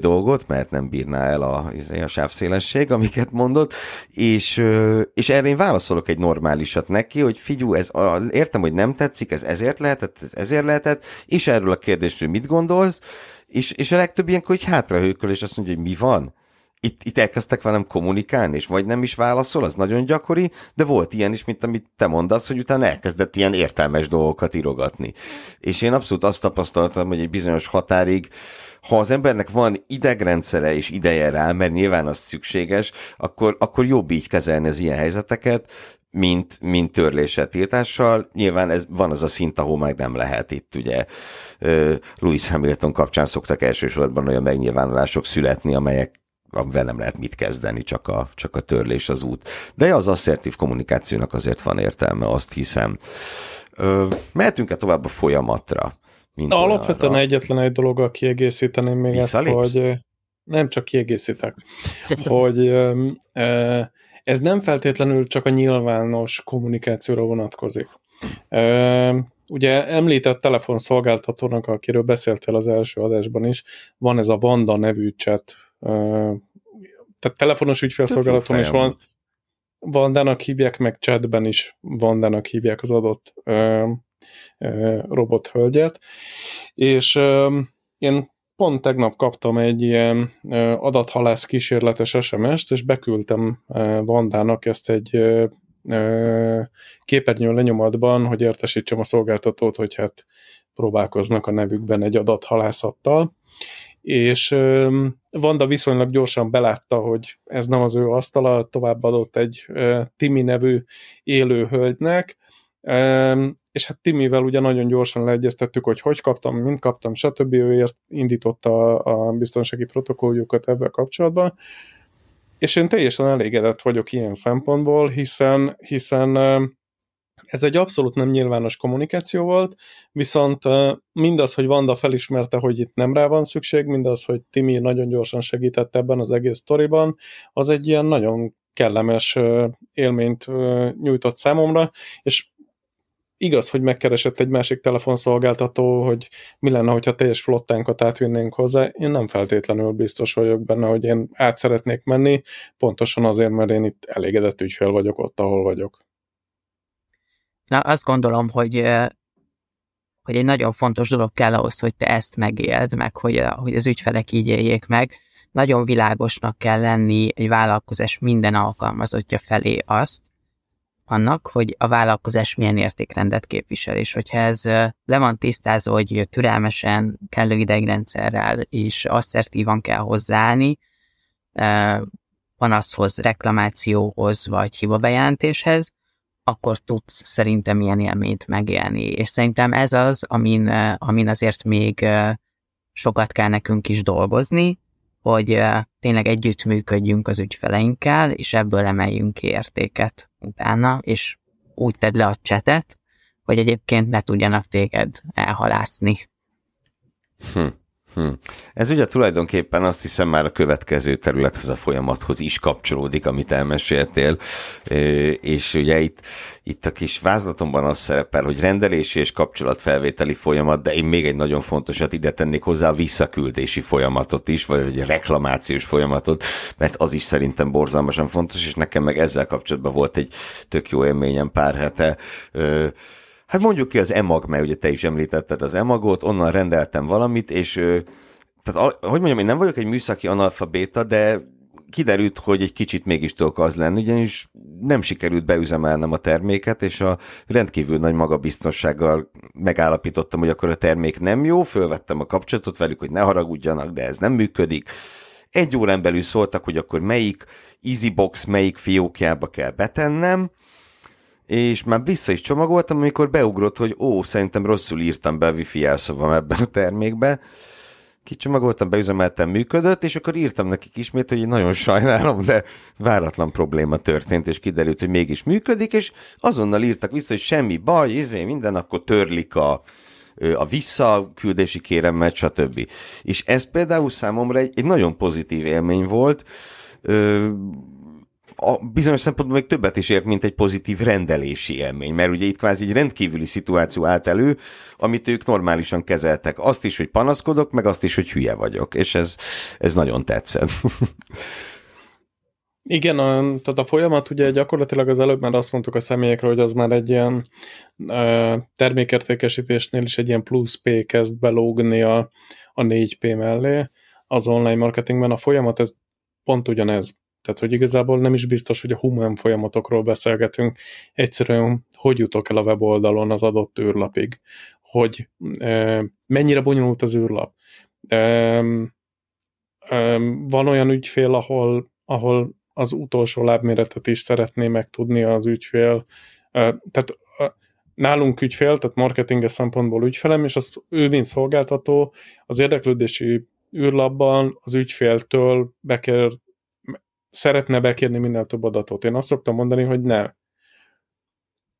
Speaker 2: dolgot, mert nem bírná el a, izé, a sávszélesség, amiket mondott, és, és erre én válaszolok egy normálisat neki, hogy figyú, ez értem, hogy nem tetszik, ez ezért lehetett, ez ezért lehetett, és erről a kérdésről mit gondolsz, és, és a legtöbb ilyenkor, hogy hátrahőköl, és azt mondja, hogy mi van? Itt, itt elkezdtek velem kommunikálni, és vagy nem is válaszol, az nagyon gyakori, de volt ilyen is, mint amit te mondasz, hogy utána elkezdett ilyen értelmes dolgokat írogatni. És én abszolút azt tapasztaltam, hogy egy bizonyos határig, ha az embernek van idegrendszere és ideje rá, mert nyilván az szükséges, akkor, akkor jobb így kezelni az ilyen helyzeteket, mint, mint törléssel, tiltással. Nyilván ez, van az a szint, ahol meg nem lehet itt, ugye Louis Hamilton kapcsán szoktak elsősorban olyan megnyilvánulások születni, amelyek amivel nem lehet mit kezdeni, csak a, csak a törlés az út. De az asszertív kommunikációnak azért van értelme, azt hiszem. Ö, mehetünk-e tovább a folyamatra?
Speaker 3: Mint Alapvetően arra? egyetlen egy dologgal kiegészíteném még Visszalépsz? ezt, hogy nem csak kiegészítek, hogy ez nem feltétlenül csak a nyilvános kommunikációra vonatkozik. Ugye említett telefonszolgáltatónak, akiről beszéltél az első adásban is, van ez a Vanda nevű chat tehát telefonos ügyfélszolgálaton is van, Vandának hívják, meg chatben is Vandának hívják az adott ö, ö, robot hölgyet, és ö, én pont tegnap kaptam egy ilyen ö, adathalász kísérletes SMS-t, és beküldtem ö, Vandának ezt egy ö, ö, képernyő lenyomatban, hogy értesítsem a szolgáltatót, hogy hát próbálkoznak a nevükben egy adathalászattal, és Vanda viszonylag gyorsan belátta, hogy ez nem az ő asztala, továbbadott egy Timi nevű élő hölgynek, és hát Timivel ugye nagyon gyorsan leegyeztettük, hogy hogy kaptam, mint kaptam, stb. Ő indította a biztonsági protokolljukat ebben kapcsolatban, és én teljesen elégedett vagyok ilyen szempontból, hiszen, hiszen ez egy abszolút nem nyilvános kommunikáció volt, viszont mindaz, hogy Vanda felismerte, hogy itt nem rá van szükség, mindaz, hogy Timi nagyon gyorsan segített ebben az egész sztoriban, az egy ilyen nagyon kellemes élményt nyújtott számomra, és igaz, hogy megkeresett egy másik telefonszolgáltató, hogy mi lenne, hogyha teljes flottánkat átvinnénk hozzá. Én nem feltétlenül biztos vagyok benne, hogy én át szeretnék menni, pontosan azért, mert én itt elégedett ügyfél vagyok ott, ahol vagyok.
Speaker 1: Na, azt gondolom, hogy, hogy egy nagyon fontos dolog kell ahhoz, hogy te ezt megéld, meg hogy, hogy az ügyfelek így éljék meg. Nagyon világosnak kell lenni egy vállalkozás minden alkalmazottja felé azt, annak, hogy a vállalkozás milyen értékrendet képvisel, és hogyha ez le van tisztázva, hogy türelmesen, kellő idegrendszerrel és asszertívan kell hozzáállni, panaszhoz, reklamációhoz vagy hibabejelentéshez, akkor tudsz szerintem ilyen élményt megélni. És szerintem ez az, amin, amin azért még sokat kell nekünk is dolgozni, hogy tényleg együttműködjünk az ügyfeleinkkel, és ebből emeljünk ki értéket utána, és úgy tedd le a csetet, hogy egyébként ne tudjanak téged elhalászni.
Speaker 2: Hm. Hm. Ez ugye tulajdonképpen azt hiszem már a következő területhez a folyamathoz is kapcsolódik, amit elmeséltél, és ugye itt, itt a kis vázlatomban az szerepel, hogy rendelési és kapcsolatfelvételi folyamat, de én még egy nagyon fontosat ide tennék hozzá a visszaküldési folyamatot is, vagy a reklamációs folyamatot, mert az is szerintem borzalmasan fontos, és nekem meg ezzel kapcsolatban volt egy tök jó élményem pár hete, Hát mondjuk ki az emag, mert ugye te is említetted az emagot, onnan rendeltem valamit, és tehát, hogy mondjam, én nem vagyok egy műszaki analfabéta, de kiderült, hogy egy kicsit mégis tudok az lenni, ugyanis nem sikerült beüzemelnem a terméket, és a rendkívül nagy magabiztossággal megállapítottam, hogy akkor a termék nem jó, fölvettem a kapcsolatot velük, hogy ne haragudjanak, de ez nem működik. Egy órán belül szóltak, hogy akkor melyik EasyBox, melyik fiókjába kell betennem, és már vissza is csomagoltam, amikor beugrott, hogy ó, szerintem rosszul írtam be a wifi jelszavam ebben a termékbe. kicsomagoltam, beüzemeltem, működött, és akkor írtam nekik ismét, hogy nagyon sajnálom, de váratlan probléma történt, és kiderült, hogy mégis működik, és azonnal írtak vissza, hogy semmi baj, izé, minden, akkor törlik a, a visszaküldési kéremet, stb. És ez például számomra egy, egy nagyon pozitív élmény volt, a bizonyos szempontból még többet is ért, mint egy pozitív rendelési élmény, mert ugye itt kvázi egy rendkívüli szituáció állt elő, amit ők normálisan kezeltek. Azt is, hogy panaszkodok, meg azt is, hogy hülye vagyok, és ez, ez nagyon tetszett.
Speaker 3: Igen, a, tehát a folyamat ugye gyakorlatilag az előbb már azt mondtuk a személyekre, hogy az már egy ilyen e, termékértékesítésnél is egy ilyen plusz P kezd belógni a, a 4P mellé az online marketingben. A folyamat ez pont ugyanez. Tehát, hogy igazából nem is biztos, hogy a human folyamatokról beszélgetünk, egyszerűen hogy jutok el a weboldalon az adott űrlapig, hogy e, mennyire bonyolult az űrlap. E, e, van olyan ügyfél, ahol, ahol az utolsó lábméretet is szeretné megtudni az ügyfél. E, tehát nálunk ügyfél, tehát marketinges szempontból ügyfelem, és az ő, mint szolgáltató, az érdeklődési űrlapban az ügyféltől bekér szeretne bekérni minél több adatot. Én azt szoktam mondani, hogy ne.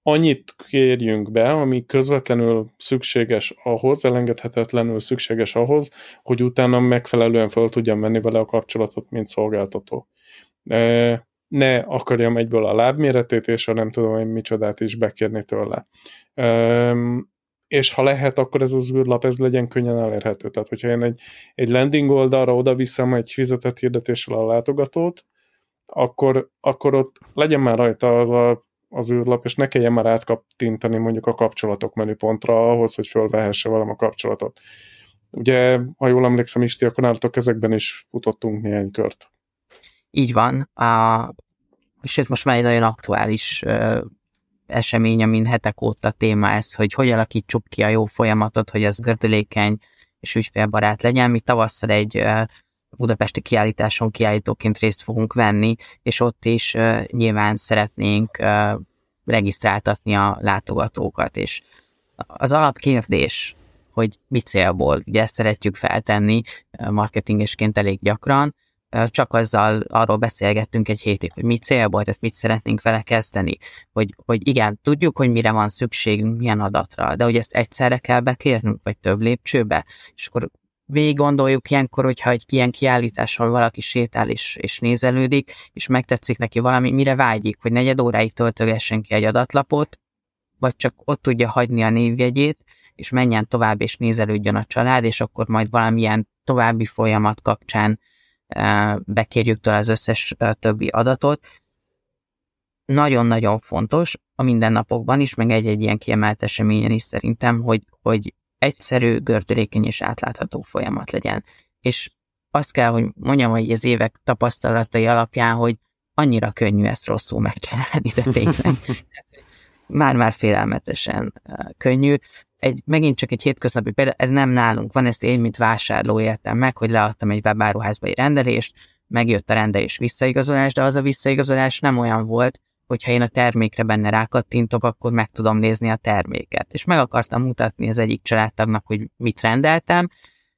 Speaker 3: Annyit kérjünk be, ami közvetlenül szükséges ahhoz, elengedhetetlenül szükséges ahhoz, hogy utána megfelelően fel tudjam venni vele a kapcsolatot, mint szolgáltató. Ne akarjam egyből a lábméretét, és a nem tudom, hogy micsodát is bekérni tőle és ha lehet, akkor ez az űrlap ez legyen könnyen elérhető. Tehát, hogyha én egy, egy landing oldalra oda viszem egy fizetett hirdetéssel a látogatót, akkor, akkor ott legyen már rajta az a, az űrlap, és ne kelljen már átkattintani mondjuk a kapcsolatok menüpontra ahhoz, hogy fölvehesse velem a kapcsolatot. Ugye, ha jól emlékszem, Isti, akkor nálatok ezekben is futottunk néhány kört.
Speaker 1: Így van. A, sőt, most már egy nagyon aktuális ö, esemény, amin hetek óta téma ez, hogy hogy alakítsuk ki a jó folyamatot, hogy az gördülékeny és ügyfélbarát legyen. Mi tavasszal egy ö, budapesti kiállításon kiállítóként részt fogunk venni, és ott is uh, nyilván szeretnénk uh, regisztráltatni a látogatókat, és az alapkérdés, hogy mi célból, ugye ezt szeretjük feltenni marketingesként elég gyakran, csak azzal arról beszélgettünk egy hétig, hogy mi célból, tehát mit szeretnénk vele kezdeni, hogy, hogy igen, tudjuk, hogy mire van szükségünk, milyen adatra, de hogy ezt egyszerre kell bekérnünk, vagy több lépcsőbe, és akkor végig gondoljuk ilyenkor, hogyha egy ilyen kiállításon valaki sétál és, és nézelődik, és megtetszik neki valami, mire vágyik, hogy negyed óráig töltögessen ki egy adatlapot, vagy csak ott tudja hagyni a névjegyét, és menjen tovább, és nézelődjön a család, és akkor majd valamilyen további folyamat kapcsán e, bekérjük tőle az összes e, többi adatot. Nagyon-nagyon fontos a mindennapokban is, meg egy-egy ilyen kiemelt eseményen is szerintem, hogy, hogy egyszerű, gördülékeny és átlátható folyamat legyen. És azt kell, hogy mondjam, hogy az évek tapasztalatai alapján, hogy annyira könnyű ezt rosszul megcsinálni, de tényleg már-már félelmetesen könnyű. Egy, megint csak egy hétköznapi példa, ez nem nálunk van, ezt én, mint vásárló éltem meg, hogy leadtam egy webáruházba egy rendelést, megjött a rendelés visszaigazolás, de az a visszaigazolás nem olyan volt, hogyha én a termékre benne rákattintok, akkor meg tudom nézni a terméket. És meg akartam mutatni az egyik családtagnak, hogy mit rendeltem,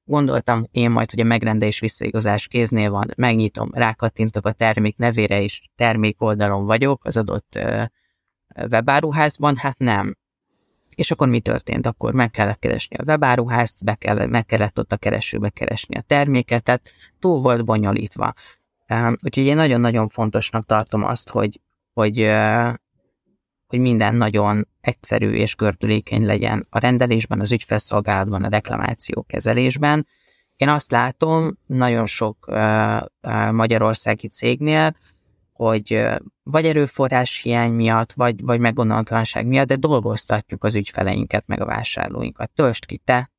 Speaker 1: gondoltam én majd, hogy a megrendelés visszaigazás kéznél van, megnyitom, rákattintok a termék nevére, és termék oldalon vagyok az adott webáruházban, hát nem. És akkor mi történt? Akkor meg kellett keresni a webáruházt, be kellett, meg kellett ott a keresőbe keresni a terméket, tehát túl volt bonyolítva. Úgyhogy én nagyon-nagyon fontosnak tartom azt, hogy, hogy, hogy minden nagyon egyszerű és gördülékeny legyen a rendelésben, az ügyfélszolgálatban, a reklamáció kezelésben. Én azt látom nagyon sok magyarországi cégnél, hogy vagy erőforrás hiány miatt, vagy, vagy meggondolatlanság miatt, de dolgoztatjuk az ügyfeleinket, meg a vásárlóinkat. Töltsd ki te,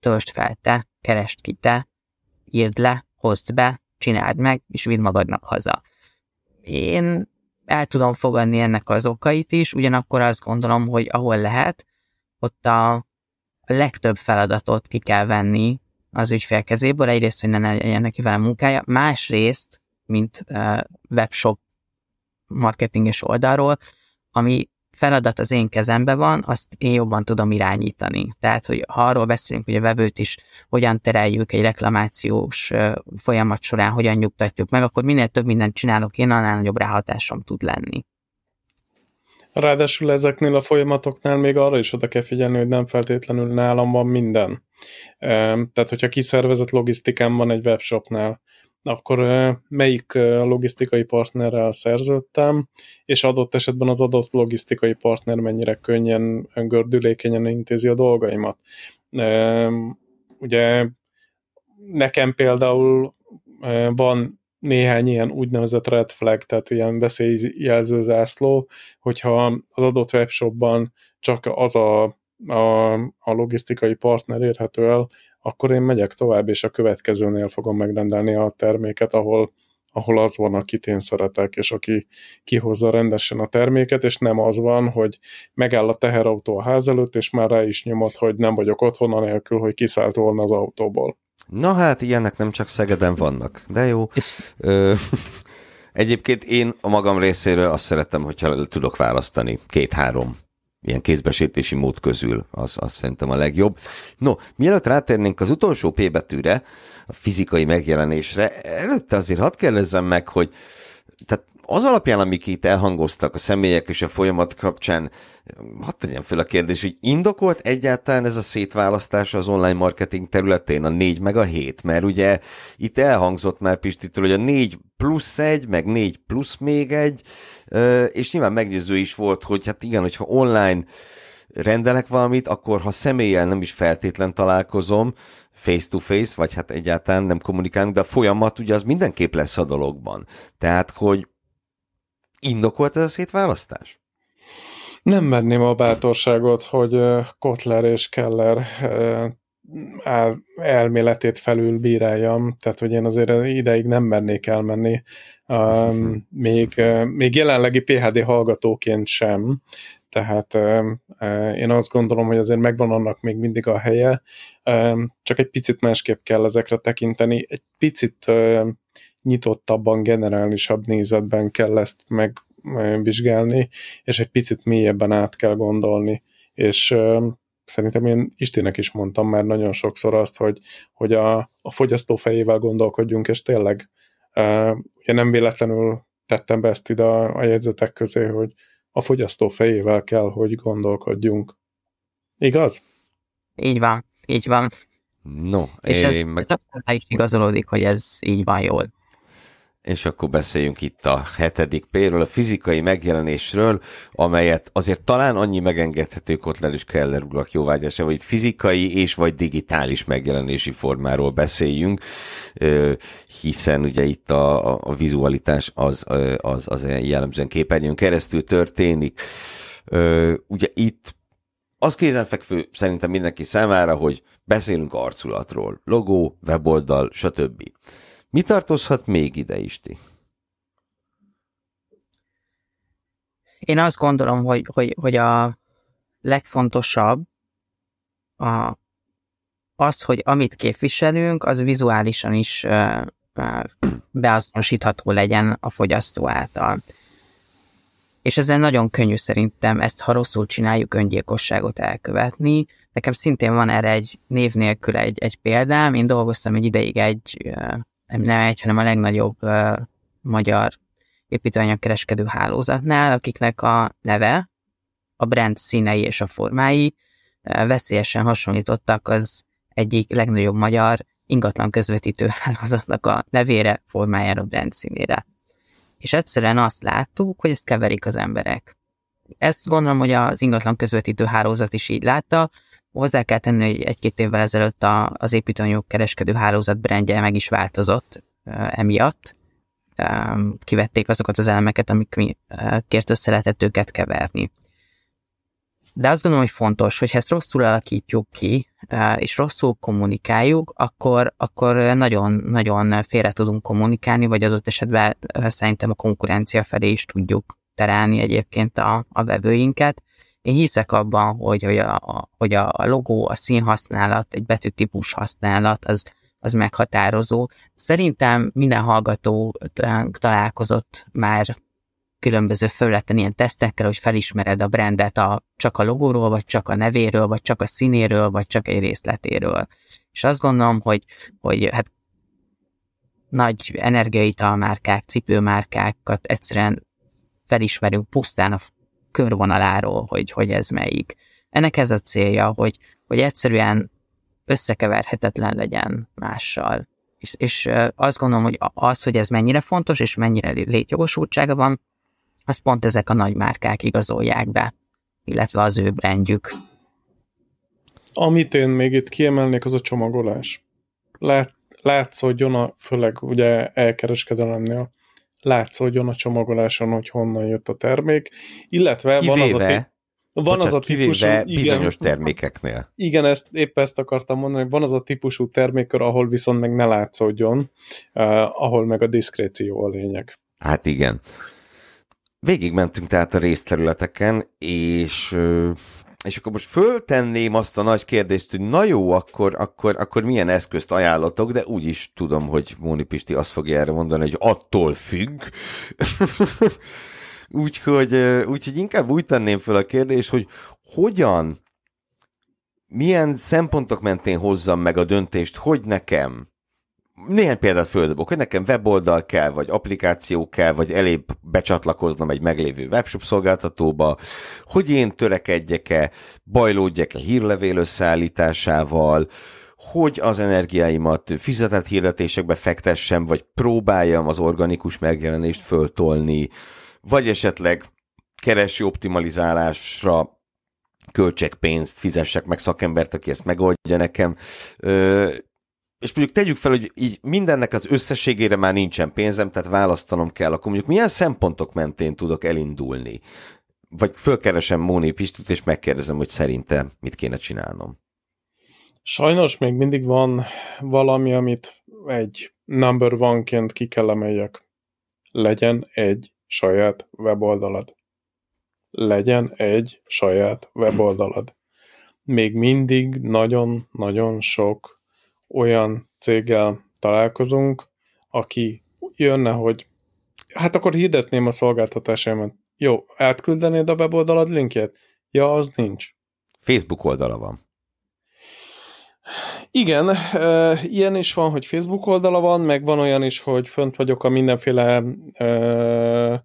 Speaker 1: töltsd fel te, keresd ki te, írd le, hozd be, csináld meg, és vidd magadnak haza. Én el tudom fogadni ennek az okait is, ugyanakkor azt gondolom, hogy ahol lehet, ott a legtöbb feladatot ki kell venni az ügyfél kezéből, egyrészt, hogy ne legyen neki vele munkája, másrészt, mint webshop marketinges oldalról, ami feladat az én kezembe van, azt én jobban tudom irányítani. Tehát, hogy ha arról beszélünk, hogy a vevőt is hogyan tereljük egy reklamációs folyamat során, hogyan nyugtatjuk meg, akkor minél több mindent csinálok én, annál nagyobb ráhatásom tud lenni.
Speaker 3: Ráadásul ezeknél a folyamatoknál még arra is oda kell figyelni, hogy nem feltétlenül nálam van minden. Tehát, hogyha kiszervezett logisztikám van egy webshopnál, akkor melyik logisztikai partnerrel szerződtem, és adott esetben az adott logisztikai partner mennyire könnyen, gördülékenyen intézi a dolgaimat. Ugye nekem például van néhány ilyen úgynevezett red flag, tehát ilyen veszélyjelző zászló, hogyha az adott webshopban csak az a, a, a logisztikai partner érhető el, akkor én megyek tovább, és a következőnél fogom megrendelni a terméket, ahol, ahol az van, akit én szeretek, és aki kihozza rendesen a terméket, és nem az van, hogy megáll a teherautó a ház előtt, és már rá is nyomod, hogy nem vagyok otthon, anélkül, hogy kiszállt volna az autóból.
Speaker 2: Na hát, ilyenek nem csak Szegeden vannak, de jó. Ö, egyébként én a magam részéről azt szeretem, hogyha tudok választani két-három ilyen kézbesítési mód közül, az, az szerintem a legjobb. No, mielőtt rátérnénk az utolsó P betűre, a fizikai megjelenésre, előtte azért hadd kérdezzem meg, hogy tehát az alapján, amik itt elhangoztak a személyek és a folyamat kapcsán, hadd tegyem fel a kérdés, hogy indokolt egyáltalán ez a szétválasztás az online marketing területén, a 4 meg a 7? Mert ugye itt elhangzott már Pistitől, hogy a 4 plusz 1, meg 4 plusz még egy, és nyilván meggyőző is volt, hogy hát igen, hogyha online rendelek valamit, akkor ha személlyel nem is feltétlen találkozom, face-to-face, vagy hát egyáltalán nem kommunikálunk, de a folyamat ugye az mindenképp lesz a dologban. Tehát, hogy Indokolt ez a szétválasztás?
Speaker 3: Nem merném a bátorságot, hogy Kotler és Keller elméletét felül bíráljam, tehát hogy én azért ideig nem mernék elmenni, um, még, még jelenlegi PHD hallgatóként sem, tehát én azt gondolom, hogy azért megvan annak még mindig a helye, csak egy picit másképp kell ezekre tekinteni, egy picit nyitottabban, generálisabb nézetben kell ezt megvizsgálni, és egy picit mélyebben át kell gondolni. És szerintem én Istinek is mondtam már nagyon sokszor azt, hogy, hogy a, a fogyasztó fejével gondolkodjunk, és tényleg ugye nem véletlenül tettem be ezt ide a, a jegyzetek közé, hogy a fogyasztó fejével kell, hogy gondolkodjunk. Igaz?
Speaker 1: Így van, így van.
Speaker 2: No,
Speaker 1: és ez, meg... ez is igazolódik, hogy ez így van jól.
Speaker 2: És akkor beszéljünk itt a hetedik P-ről, a fizikai megjelenésről, amelyet azért talán annyi megengedhető Kotler és Keller urak jóvágyása, hogy fizikai és vagy digitális megjelenési formáról beszéljünk, hiszen ugye itt a, a vizualitás az, az, az jellemzően képernyőn keresztül történik. Ugye itt az kézenfekvő szerintem mindenki számára, hogy beszélünk arculatról, logó, weboldal, stb. Mi tartozhat még ide, Isti?
Speaker 1: Én azt gondolom, hogy, hogy, hogy a legfontosabb a, az, hogy amit képviselünk, az vizuálisan is beazonosítható legyen a fogyasztó által. És ezzel nagyon könnyű szerintem ezt, ha rosszul csináljuk, öngyilkosságot elkövetni. Nekem szintén van erre egy név nélkül egy, egy példám. Én dolgoztam egy ideig egy uh, nem egy, hanem a legnagyobb magyar építőanyagkereskedő hálózatnál, akiknek a neve, a brand színei és a formái uh, veszélyesen hasonlítottak az egyik legnagyobb magyar ingatlan közvetítő hálózatnak a nevére, formájára, brand színére. És egyszerűen azt láttuk, hogy ezt keverik az emberek. Ezt gondolom, hogy az ingatlan közvetítő hálózat is így látta, Hozzá kell tenni, hogy egy-két évvel ezelőtt a, az építőanyag kereskedő hálózat brandje meg is változott emiatt. Kivették azokat az elemeket, amik mi kért össze lehetett őket keverni. De azt gondolom, hogy fontos, hogy ha ezt rosszul alakítjuk ki, és rosszul kommunikáljuk, akkor, akkor nagyon, nagyon félre tudunk kommunikálni, vagy adott esetben szerintem a konkurencia felé is tudjuk terelni egyébként a, a vevőinket, én hiszek abban, hogy, hogy, a, hogy a logó, a színhasználat, egy betűtípus használat, az, az meghatározó. Szerintem minden hallgató találkozott már különböző felületen ilyen tesztekkel, hogy felismered a brandet a, csak a logóról, vagy csak a nevéről, vagy csak a színéről, vagy csak egy részletéről. És azt gondolom, hogy, hogy hát nagy energiaitalmárkák, cipőmárkákat egyszerűen felismerünk pusztán a körvonaláról, hogy, hogy ez melyik. Ennek ez a célja, hogy, hogy egyszerűen összekeverhetetlen legyen mással. És, és azt gondolom, hogy az, hogy ez mennyire fontos, és mennyire létjogosultsága van, azt pont ezek a nagy márkák igazolják be, illetve az ő brandjük.
Speaker 3: Amit én még itt kiemelnék, az a csomagolás. Lát, látszódjon a, főleg ugye elkereskedelemnél, látszódjon a csomagoláson, hogy honnan jött a termék, illetve
Speaker 2: Kivéve,
Speaker 3: van az a, van
Speaker 2: bocsánat,
Speaker 3: az a típusú...
Speaker 2: bizonyos igen, termékeknél.
Speaker 3: Igen, ezt, épp ezt akartam mondani, hogy van az a típusú termékkör, ahol viszont meg ne látszódjon, uh, ahol meg a diszkréció a lényeg.
Speaker 2: Hát igen. Végig mentünk tehát a részterületeken, és és akkor most föltenném azt a nagy kérdést, hogy na jó, akkor, akkor, akkor milyen eszközt ajánlatok, de úgy is tudom, hogy Móni Pisti azt fogja erre mondani, hogy attól függ. úgyhogy, úgyhogy inkább úgy tenném fel a kérdést, hogy hogyan, milyen szempontok mentén hozzam meg a döntést, hogy nekem néhány példát földobok, hogy nekem weboldal kell, vagy applikáció kell, vagy elébb becsatlakoznom egy meglévő webshop szolgáltatóba, hogy én törekedjek-e, bajlódjak-e hírlevél összeállításával, hogy az energiáimat fizetett hirdetésekbe fektessem, vagy próbáljam az organikus megjelenést föltolni, vagy esetleg keresi optimalizálásra költsek pénzt, fizessek meg szakembert, aki ezt megoldja nekem és mondjuk tegyük fel, hogy így mindennek az összességére már nincsen pénzem, tehát választanom kell, akkor mondjuk milyen szempontok mentén tudok elindulni? Vagy fölkeresem Móni Pistit, és megkérdezem, hogy szerintem mit kéne csinálnom.
Speaker 3: Sajnos még mindig van valami, amit egy number one-ként ki kell emeljek. Legyen egy saját weboldalad. Legyen egy saját weboldalad. Még mindig nagyon-nagyon sok olyan céggel találkozunk, aki jönne, hogy hát akkor hirdetném a szolgáltatásaimat. Jó, átküldenéd a weboldalad linkjét? Ja, az nincs.
Speaker 2: Facebook oldala van.
Speaker 3: Igen, e, ilyen is van, hogy Facebook oldala van, meg van olyan is, hogy fönt vagyok a mindenféle e,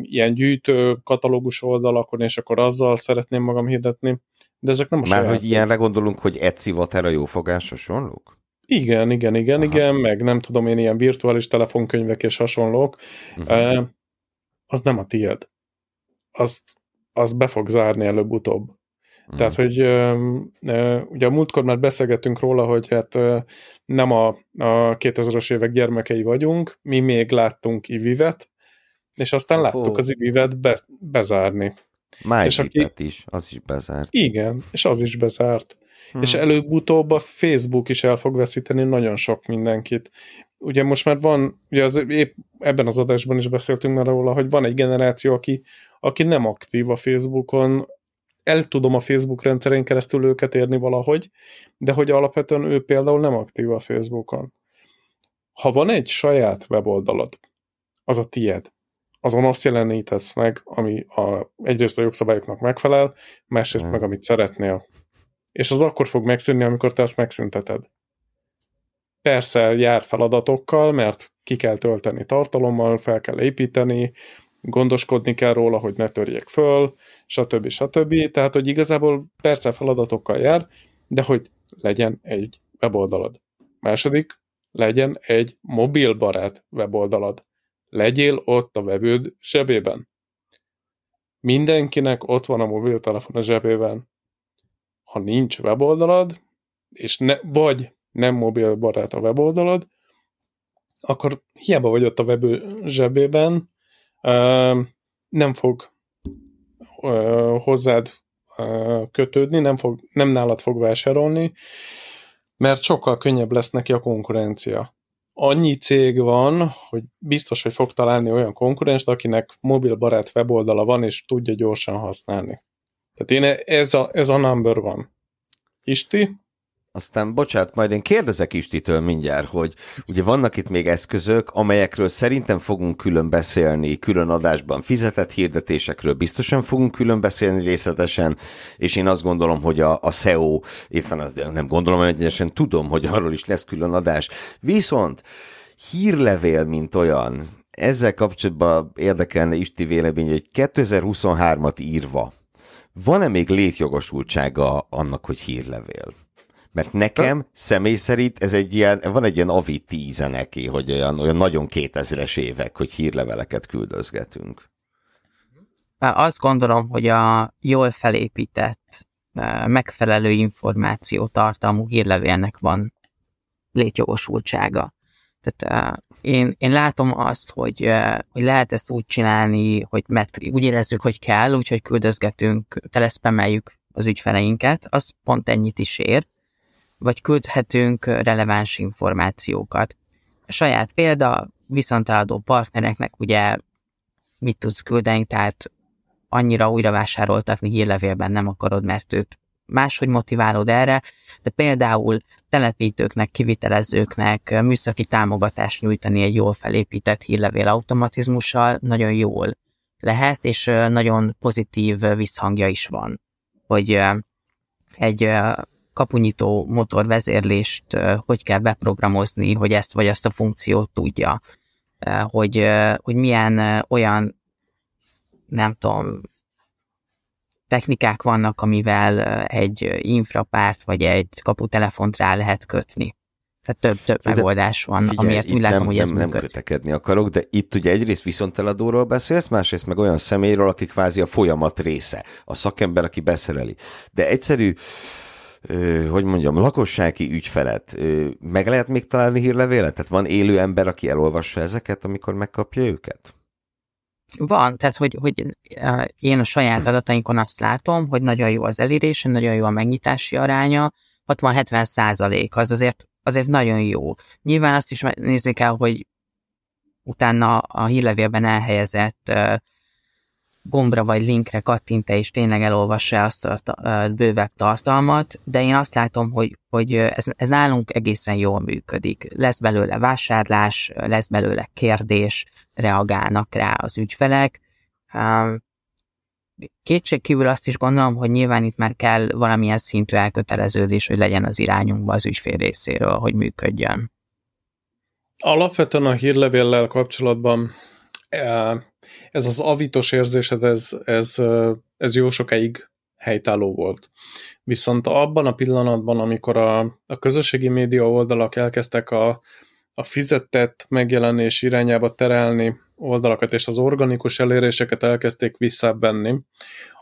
Speaker 3: ilyen gyűjtő katalógus oldalakon, és akkor azzal szeretném magam hirdetni. De ezek nem a
Speaker 2: Már hogy ilyenre gondolunk, hogy Etsy, Vatera jó fogás hasonlók?
Speaker 3: Igen, igen, igen, Aha. igen, meg nem tudom én, ilyen virtuális telefonkönyvek és hasonlók. Uh-huh. Uh, az nem a tied. Azt, az be fog zárni előbb-utóbb. Uh-huh. Tehát, hogy ugye a múltkor már beszélgettünk róla, hogy hát nem a, a 2000-es évek gyermekei vagyunk, mi még láttunk ivivet, és aztán oh. láttuk az ivivet be, bezárni.
Speaker 2: MyVip-et aki... is, az is bezárt.
Speaker 3: Igen, és az is bezárt. Hmm. És előbb-utóbb a Facebook is el fog veszíteni nagyon sok mindenkit. Ugye most már van, ugye az, épp ebben az adásban is beszéltünk már róla, hogy van egy generáció, aki, aki nem aktív a Facebookon, el tudom a Facebook rendszerén keresztül őket érni valahogy, de hogy alapvetően ő például nem aktív a Facebookon. Ha van egy saját weboldalad, az a tied, azon azt jelenítesz meg, ami a, egyrészt a jogszabályoknak megfelel, másrészt hmm. meg amit szeretnél. És az akkor fog megszűnni, amikor te azt megszünteted. Persze jár feladatokkal, mert ki kell tölteni tartalommal, fel kell építeni, gondoskodni kell róla, hogy ne törjék föl, stb. stb. Tehát, hogy igazából persze feladatokkal jár, de hogy legyen egy weboldalad. Második, legyen egy mobilbarát weboldalad legyél ott a vevőd zsebében. Mindenkinek ott van a mobiltelefon a zsebében. Ha nincs weboldalad, és ne, vagy nem mobilbarát a weboldalad, akkor hiába vagy ott a vevő zsebében, nem fog hozzád kötődni, nem, fog, nem nálad fog vásárolni, mert sokkal könnyebb lesz neki a konkurencia annyi cég van, hogy biztos, hogy fog találni olyan konkurenst, akinek mobilbarát weboldala van, és tudja gyorsan használni. Tehát én ez a, ez a number van. Isti?
Speaker 2: Aztán bocsát, majd én kérdezek Istitől mindjárt, hogy ugye vannak itt még eszközök, amelyekről szerintem fogunk külön beszélni, külön adásban fizetett hirdetésekről biztosan fogunk külön beszélni részletesen, és én azt gondolom, hogy a, a SEO, éppen az, nem gondolom, hogy egyesen tudom, hogy arról is lesz külön adás. Viszont hírlevél, mint olyan, ezzel kapcsolatban érdekelne Isti vélemény, hogy 2023-at írva, van-e még létjogosultsága annak, hogy hírlevél? Mert nekem személy szerint ez egy ilyen, van egy ilyen avi tíze neki, hogy olyan, olyan nagyon kétezres évek, hogy hírleveleket küldözgetünk.
Speaker 1: Azt gondolom, hogy a jól felépített, megfelelő információ tartalmú hírlevélnek van létjogosultsága. Tehát én, én látom azt, hogy, hogy lehet ezt úgy csinálni, hogy mert úgy érezzük, hogy kell, úgyhogy küldözgetünk, teleszpemeljük az ügyfeleinket, az pont ennyit is ér, vagy küldhetünk releváns információkat. A saját példa, viszonteladó partnereknek ugye mit tudsz küldeni, tehát annyira újra vásároltatni hírlevélben nem akarod, mert őt máshogy motiválod erre, de például telepítőknek, kivitelezőknek műszaki támogatást nyújtani egy jól felépített hírlevél automatizmussal nagyon jól lehet, és nagyon pozitív visszhangja is van, hogy egy kapunyító motorvezérlést hogy kell beprogramozni, hogy ezt vagy azt a funkciót tudja, hogy, hogy milyen olyan nem tudom, technikák vannak, amivel egy infrapárt vagy egy kaputelefont rá lehet kötni. Tehát több, több de megoldás van, figyelj, amiért úgy látom,
Speaker 2: nem,
Speaker 1: hogy ez
Speaker 2: nem, nem kötekedni akarok, de itt ugye egyrészt viszonteladóról beszélsz, másrészt meg olyan személyről, aki kvázi a folyamat része, a szakember, aki beszereli. De egyszerű, hogy mondjam, lakossági ügyfelet, meg lehet még találni hírlevélet? Tehát van élő ember, aki elolvassa ezeket, amikor megkapja őket?
Speaker 1: Van, tehát hogy, hogy én a saját adatainkon azt látom, hogy nagyon jó az elérés, nagyon jó a megnyitási aránya, 60-70 százalék, az azért, azért nagyon jó. Nyilván azt is nézni kell, hogy utána a hírlevélben elhelyezett gombra vagy linkre kattint és tényleg elolvassa azt a bővebb tartalmat, de én azt látom, hogy, hogy ez, ez nálunk egészen jól működik. Lesz belőle vásárlás, lesz belőle kérdés, reagálnak rá az ügyfelek. Kétség kívül azt is gondolom, hogy nyilván itt már kell valamilyen szintű elköteleződés, hogy legyen az irányunkba az ügyfél részéről, hogy működjön.
Speaker 3: Alapvetően a hírlevéllel kapcsolatban ez az avitos érzésed, ez, ez, ez jó sokáig helytálló volt. Viszont abban a pillanatban, amikor a, a közösségi média oldalak elkezdtek a, a fizetett megjelenés irányába terelni oldalakat, és az organikus eléréseket elkezdték visszabenni,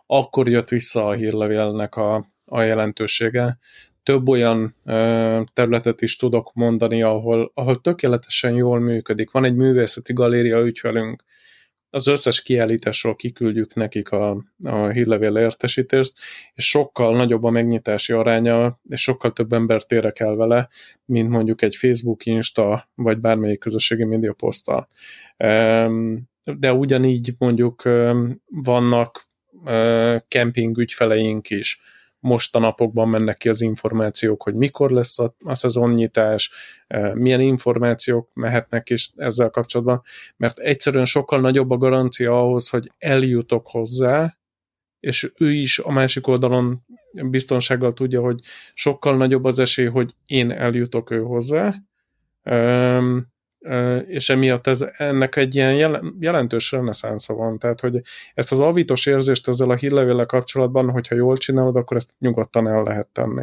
Speaker 3: akkor jött vissza a hírlevélnek a, a jelentősége. Több olyan ö, területet is tudok mondani, ahol, ahol tökéletesen jól működik. Van egy művészeti galéria ügyfelünk, az összes kiállításról kiküldjük nekik a, a hírlevél értesítést, és sokkal nagyobb a megnyitási aránya, és sokkal több embert érek el vele, mint mondjuk egy Facebook, Insta, vagy bármelyik közösségi média poszttal. De ugyanígy mondjuk vannak kemping ügyfeleink is, most a napokban mennek ki az információk, hogy mikor lesz a, a szezonnyitás, e, milyen információk mehetnek is ezzel kapcsolatban, mert egyszerűen sokkal nagyobb a garancia ahhoz, hogy eljutok hozzá, és ő is a másik oldalon biztonsággal tudja, hogy sokkal nagyobb az esély, hogy én eljutok ő hozzá, és emiatt ez, ennek egy ilyen jelentős reneszánsza van, tehát hogy ezt az avitos érzést ezzel a hírlevéllel kapcsolatban, hogyha jól csinálod, akkor ezt nyugodtan el lehet tenni.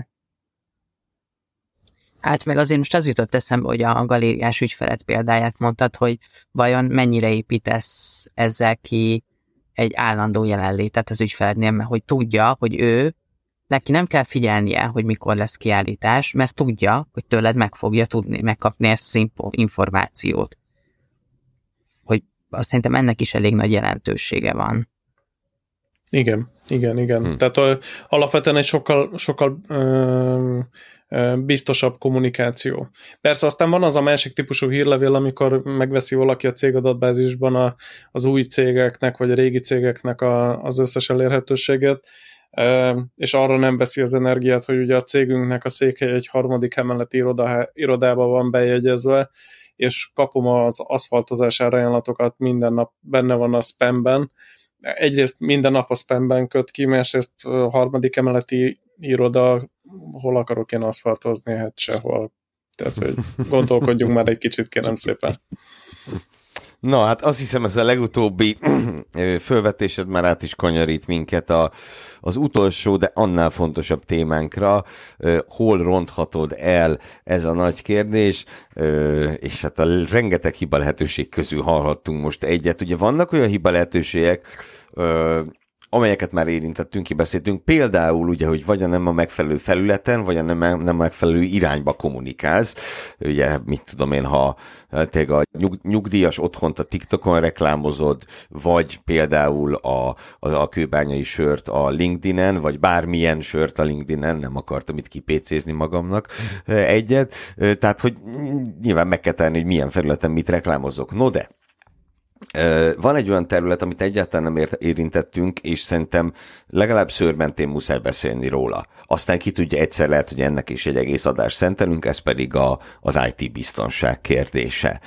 Speaker 1: Hát meg azért most az jutott eszembe, hogy a galériás ügyfelet példáját mondtad, hogy vajon mennyire építesz ezzel ki egy állandó jelenlétet az ügyfelednél, mert hogy tudja, hogy ő neki nem kell figyelnie, hogy mikor lesz kiállítás, mert tudja, hogy tőled meg fogja tudni, megkapni ezt az információt. Hogy azt szerintem ennek is elég nagy jelentősége van.
Speaker 3: Igen, igen, igen. Hm. Tehát ö, alapvetően egy sokkal, sokkal ö, ö, biztosabb kommunikáció. Persze aztán van az a másik típusú hírlevél, amikor megveszi valaki a cégadatbázisban a, az új cégeknek, vagy a régi cégeknek a, az összes elérhetőséget, és arra nem veszi az energiát, hogy ugye a cégünknek a székhely egy harmadik emeleti irodába van bejegyezve, és kapom az aszfaltozás ajánlatokat minden nap, benne van a spamben. Egyrészt minden nap a spamben köt ki, másrészt a harmadik emeleti iroda, hol akarok én aszfaltozni, hát sehol. Tehát, hogy gondolkodjunk már egy kicsit, kérem szépen.
Speaker 2: Na, hát azt hiszem, ez a legutóbbi fölvetésed már át is kanyarít minket a, az utolsó, de annál fontosabb témánkra. Hol ronthatod el ez a nagy kérdés, és hát a rengeteg hiba lehetőség közül hallhattunk most egyet. Ugye vannak olyan hiba lehetőségek, amelyeket már érintettünk, kibeszéltünk, például ugye, hogy vagy nem a megfelelő felületen, vagy a nem, nem megfelelő irányba kommunikálsz. Ugye, mit tudom én, ha te a nyug, nyugdíjas otthont a TikTokon reklámozod, vagy például a, a, a kőbányai sört a LinkedIn-en, vagy bármilyen sört a LinkedIn-en, nem akartam itt kipécézni magamnak egyet. Tehát, hogy nyilván meg kell tenni, hogy milyen felületen mit reklámozok. No de, van egy olyan terület, amit egyáltalán nem érintettünk, és szerintem legalább szőrmentén muszáj beszélni róla. Aztán ki tudja, egyszer lehet, hogy ennek is egy egész adás szentelünk, ez pedig a, az IT biztonság kérdése.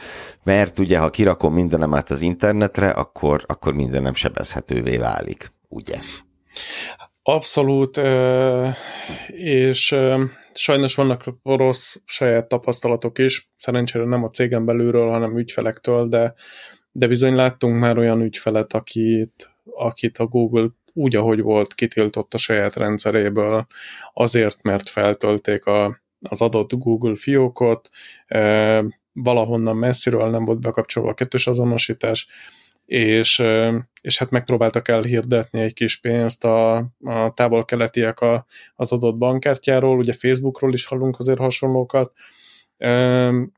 Speaker 2: Mert ugye, ha kirakom mindenem át az internetre, akkor, akkor mindenem sebezhetővé válik, ugye?
Speaker 3: Abszolút, és sajnos vannak rossz saját tapasztalatok is, szerencsére nem a cégen belülről, hanem ügyfelektől, de de bizony láttunk már olyan ügyfelet, akit, akit a Google úgy, ahogy volt, kitiltott a saját rendszeréből, azért, mert feltölték a, az adott Google fiókot, e, valahonnan messziről nem volt bekapcsolva a kettős azonosítás, és, és hát megpróbáltak elhirdetni egy kis pénzt a, a távol-keletiek a, az adott bankkártyáról, ugye Facebookról is hallunk azért hasonlókat.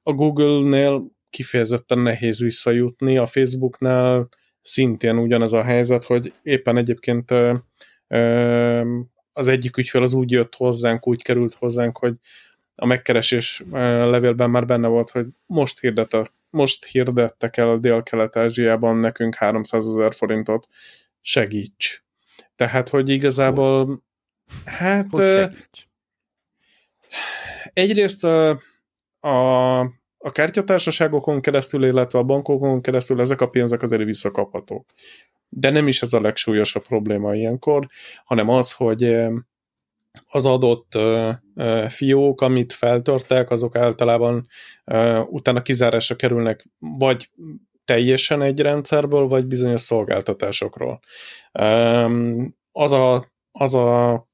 Speaker 3: A Google-nél kifejezetten nehéz visszajutni. A Facebooknál szintén ugyanez a helyzet, hogy éppen egyébként az egyik ügyfél az úgy jött hozzánk, úgy került hozzánk, hogy a megkeresés levélben már benne volt, hogy most hirdet a, most hirdettek el a Dél-Kelet-Ázsiában nekünk 300 ezer forintot, segíts. Tehát, hogy igazából hát hogy egyrészt a, a a kártyatársaságokon keresztül, illetve a bankokon keresztül ezek a pénzek azért visszakaphatók. De nem is ez a legsúlyosabb probléma ilyenkor, hanem az, hogy eh, az adott uh, uh, fiók, amit feltörtek, azok általában utána kizárásra kerülnek vagy teljesen egy rendszerből, vagy bizonyos szolgáltatásokról. Az a, az a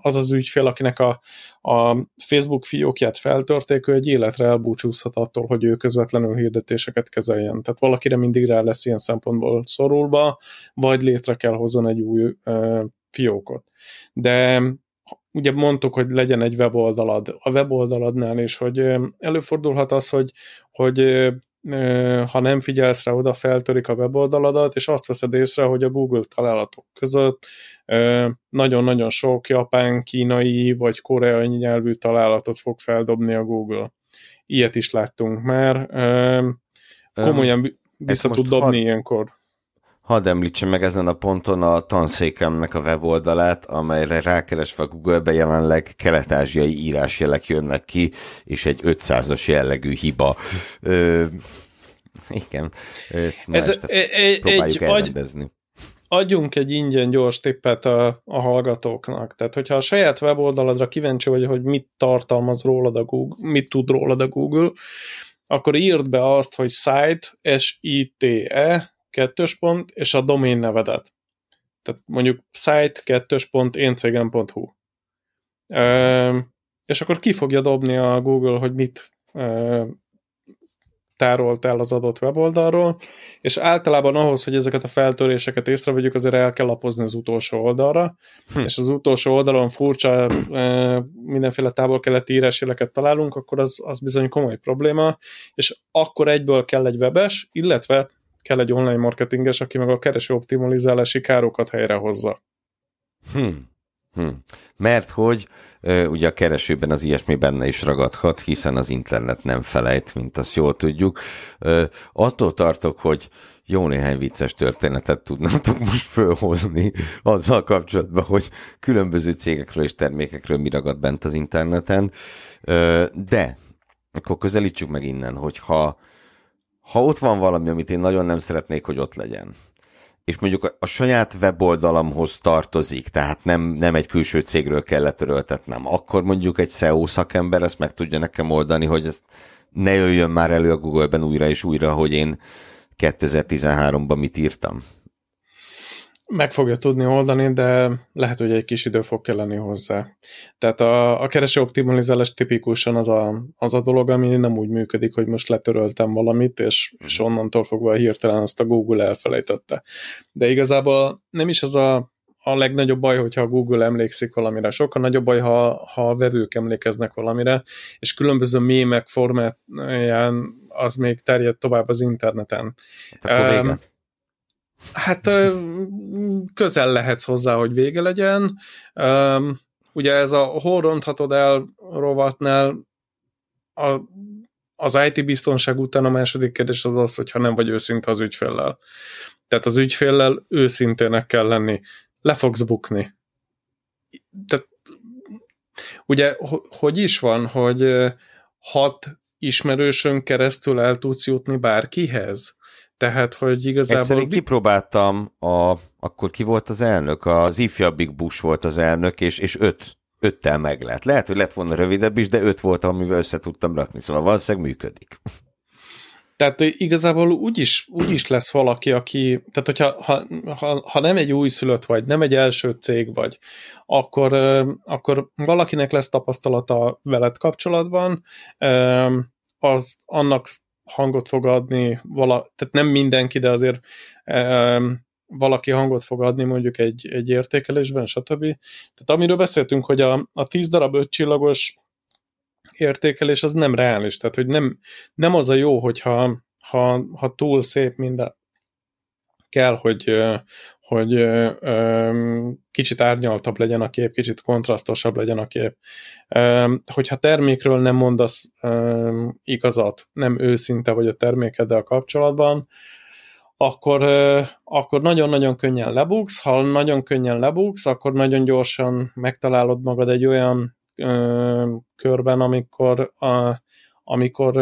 Speaker 3: az az ügyfél, akinek a, a Facebook fiókját feltörték, ő egy életre elbúcsúzhat attól, hogy ő közvetlenül hirdetéseket kezeljen. Tehát valakire mindig rá lesz ilyen szempontból szorulva, vagy létre kell hozzon egy új uh, fiókot. De ugye mondtuk, hogy legyen egy weboldalad. A weboldaladnál is, hogy előfordulhat az, hogy, hogy ha nem figyelsz rá, oda feltörik a weboldaladat, és azt veszed észre, hogy a Google találatok között nagyon-nagyon sok japán, kínai vagy koreai nyelvű találatot fog feldobni a Google. Ilyet is láttunk már. Komolyan vissza tud dobni had, ilyenkor.
Speaker 2: Hadd említsem meg ezen a ponton a tanszékemnek a weboldalát, amelyre rákeresve a Google-be jelenleg kelet-ázsiai írásjelek jönnek ki, és egy 500-as jellegű hiba. Ö, igen, ezt Ez, este egy, próbáljuk egy, elrendezni
Speaker 3: adjunk egy ingyen gyors tippet a, a hallgatóknak. Tehát, hogyha a saját weboldaladra kíváncsi vagy, hogy mit tartalmaz rólad a Google, mit tud rólad a Google, akkor írd be azt, hogy site, S-I-T-E, kettős pont, és a domain nevedet. Tehát mondjuk site, kettős pont, éncégem.hu. és akkor ki fogja dobni a Google, hogy mit tárolt el az adott weboldalról, és általában ahhoz, hogy ezeket a feltöréseket észrevegyük, azért el kell lapozni az utolsó oldalra, hm. és az utolsó oldalon furcsa mindenféle távol-keleti írásjeleket találunk, akkor az, az bizony komoly probléma, és akkor egyből kell egy webes, illetve kell egy online marketinges, aki meg a kereső optimalizálási károkat helyrehozza.
Speaker 2: Hm. Hm. Mert hogy ugye a keresőben az ilyesmi benne is ragadhat, hiszen az internet nem felejt, mint azt jól tudjuk. Attól tartok, hogy jó néhány vicces történetet tudnátok most fölhozni azzal kapcsolatban, hogy különböző cégekről és termékekről mi ragad bent az interneten. De akkor közelítsük meg innen, hogy ha, ott van valami, amit én nagyon nem szeretnék, hogy ott legyen, és mondjuk a, a saját weboldalamhoz tartozik, tehát nem, nem egy külső cégről kell letöröltetnem, akkor mondjuk egy SEO szakember ezt meg tudja nekem oldani, hogy ezt ne jöjjön már elő a Google-ben újra és újra, hogy én 2013-ban mit írtam.
Speaker 3: Meg fogja tudni oldani, de lehet, hogy egy kis idő fog kelleni hozzá. Tehát a, a kereső optimalizálás tipikusan az a, az a dolog, ami nem úgy működik, hogy most letöröltem valamit, és, és onnantól fogva hirtelen azt a Google elfelejtette. De igazából nem is az a, a legnagyobb baj, hogyha a Google emlékszik valamire. Sokkal nagyobb baj, ha, ha a vevők emlékeznek valamire, és különböző mémek formáján az még terjed tovább az interneten.
Speaker 2: Hát um,
Speaker 3: Hát közel lehetsz hozzá, hogy vége legyen. Ugye ez a hol ronthatod el rovatnál a, az IT biztonság után a második kérdés az az, hogyha nem vagy őszinte az ügyféllel. Tehát az ügyféllel őszintének kell lenni. Le fogsz bukni. Tehát ugye, hogy is van, hogy hat ismerősön keresztül el tudsz jutni bárkihez? Tehát, hogy igazából...
Speaker 2: Egyszerűen kipróbáltam, a, akkor ki volt az elnök? Az ifjabbik Bush volt az elnök, és, és öt, öttel meg lett. Lehet, hogy lett volna rövidebb is, de öt volt, amivel össze tudtam rakni, szóval valószínűleg működik.
Speaker 3: Tehát igazából úgy is, úgy is lesz valaki, aki, tehát hogyha ha, ha, ha nem egy újszülött vagy, nem egy első cég vagy, akkor, akkor valakinek lesz tapasztalata veled kapcsolatban, az annak hangot fog adni, vala, tehát nem mindenki, de azért valaki hangot fog adni mondjuk egy, egy értékelésben, stb. Tehát amiről beszéltünk, hogy a, a 10 darab 5 csillagos értékelés az nem reális, tehát hogy nem, nem az a jó, hogyha ha, ha túl szép minden kell, hogy, hogy kicsit árnyaltabb legyen a kép, kicsit kontrasztosabb legyen a kép. Hogyha termékről nem mondasz igazat, nem őszinte vagy a termékeddel kapcsolatban, akkor, akkor nagyon-nagyon könnyen lebuksz, ha nagyon könnyen lebuksz, akkor nagyon gyorsan megtalálod magad egy olyan körben, amikor, a, amikor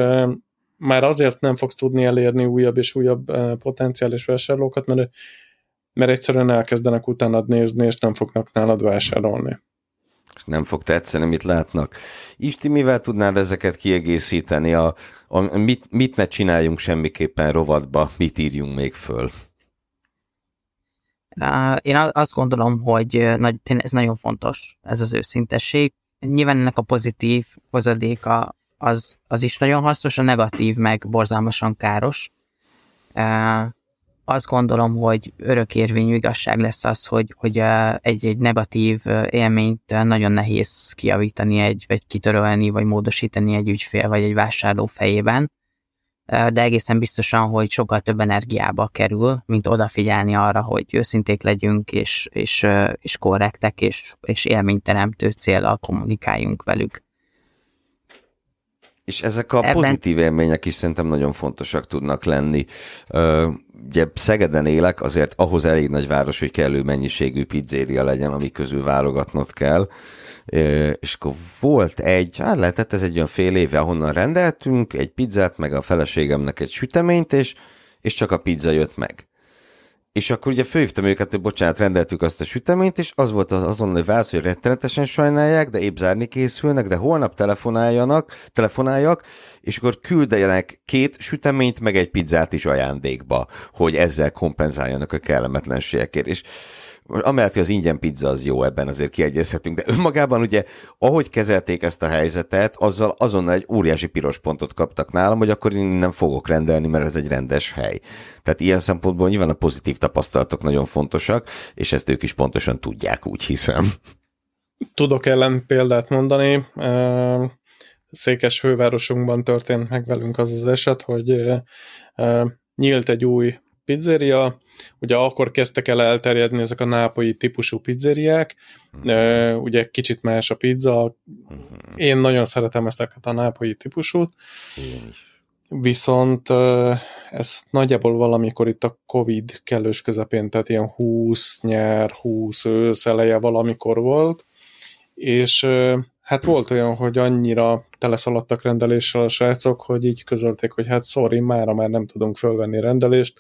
Speaker 3: már azért nem fogsz tudni elérni újabb és újabb ö, potenciális vásárlókat, mert mert egyszerűen elkezdenek utánad nézni, és nem fognak nálad vásárolni.
Speaker 2: És nem fog tetszeni, mit látnak. Isti, mivel tudnád ezeket kiegészíteni? A, a, mit, mit ne csináljunk semmiképpen rovatba, mit írjunk még föl?
Speaker 1: Én azt gondolom, hogy ez nagyon fontos, ez az őszintesség. Nyilván ennek a pozitív hozadéka az, az is nagyon hasznos, a negatív meg borzalmasan káros azt gondolom, hogy örökérvényű igazság lesz az, hogy, hogy egy-egy negatív élményt nagyon nehéz kiavítani egy, vagy kitörölni, vagy módosítani egy ügyfél, vagy egy vásárló fejében, de egészen biztosan, hogy sokkal több energiába kerül, mint odafigyelni arra, hogy őszinték legyünk, és, és, és korrektek, és, és élményteremtő célral kommunikáljunk velük.
Speaker 2: És ezek a Ebben... pozitív élmények is szerintem nagyon fontosak tudnak lenni ugye Szegeden élek, azért ahhoz elég nagy város, hogy kellő mennyiségű pizzéria legyen, ami közül válogatnod kell. És akkor volt egy, hát lehetett ez egy olyan fél éve, ahonnan rendeltünk egy pizzát, meg a feleségemnek egy süteményt, és, és csak a pizza jött meg. És akkor ugye főhívtam őket, hogy bocsánat, rendeltük azt a süteményt, és az volt az azonnali válasz, hogy rettenetesen sajnálják, de épp zárni készülnek, de holnap telefonáljanak, telefonáljak, és akkor küldejenek két süteményt, meg egy pizzát is ajándékba, hogy ezzel kompenzáljanak a kellemetlenségekért. És amellett, hogy az ingyen pizza az jó, ebben azért kiegyezhetünk, de önmagában ugye, ahogy kezelték ezt a helyzetet, azzal azonnal egy óriási piros pontot kaptak nálam, hogy akkor én nem fogok rendelni, mert ez egy rendes hely. Tehát ilyen szempontból nyilván a pozitív tapasztalatok nagyon fontosak, és ezt ők is pontosan tudják, úgy hiszem.
Speaker 3: Tudok ellen példát mondani. Székes fővárosunkban történt meg velünk az az eset, hogy nyílt egy új pizzeria, ugye akkor kezdtek el elterjedni ezek a nápolyi típusú pizzeriák, uh-huh. ugye kicsit más a pizza, uh-huh. én nagyon szeretem ezeket a nápolyi típusút,
Speaker 2: Én is.
Speaker 3: viszont ez nagyjából valamikor itt a Covid kellős közepén, tehát ilyen 20 nyár, 20 ősz eleje valamikor volt, és hát volt olyan, hogy annyira teleszaladtak rendeléssel a srácok, hogy így közölték, hogy hát sorry, mára már nem tudunk fölvenni rendelést,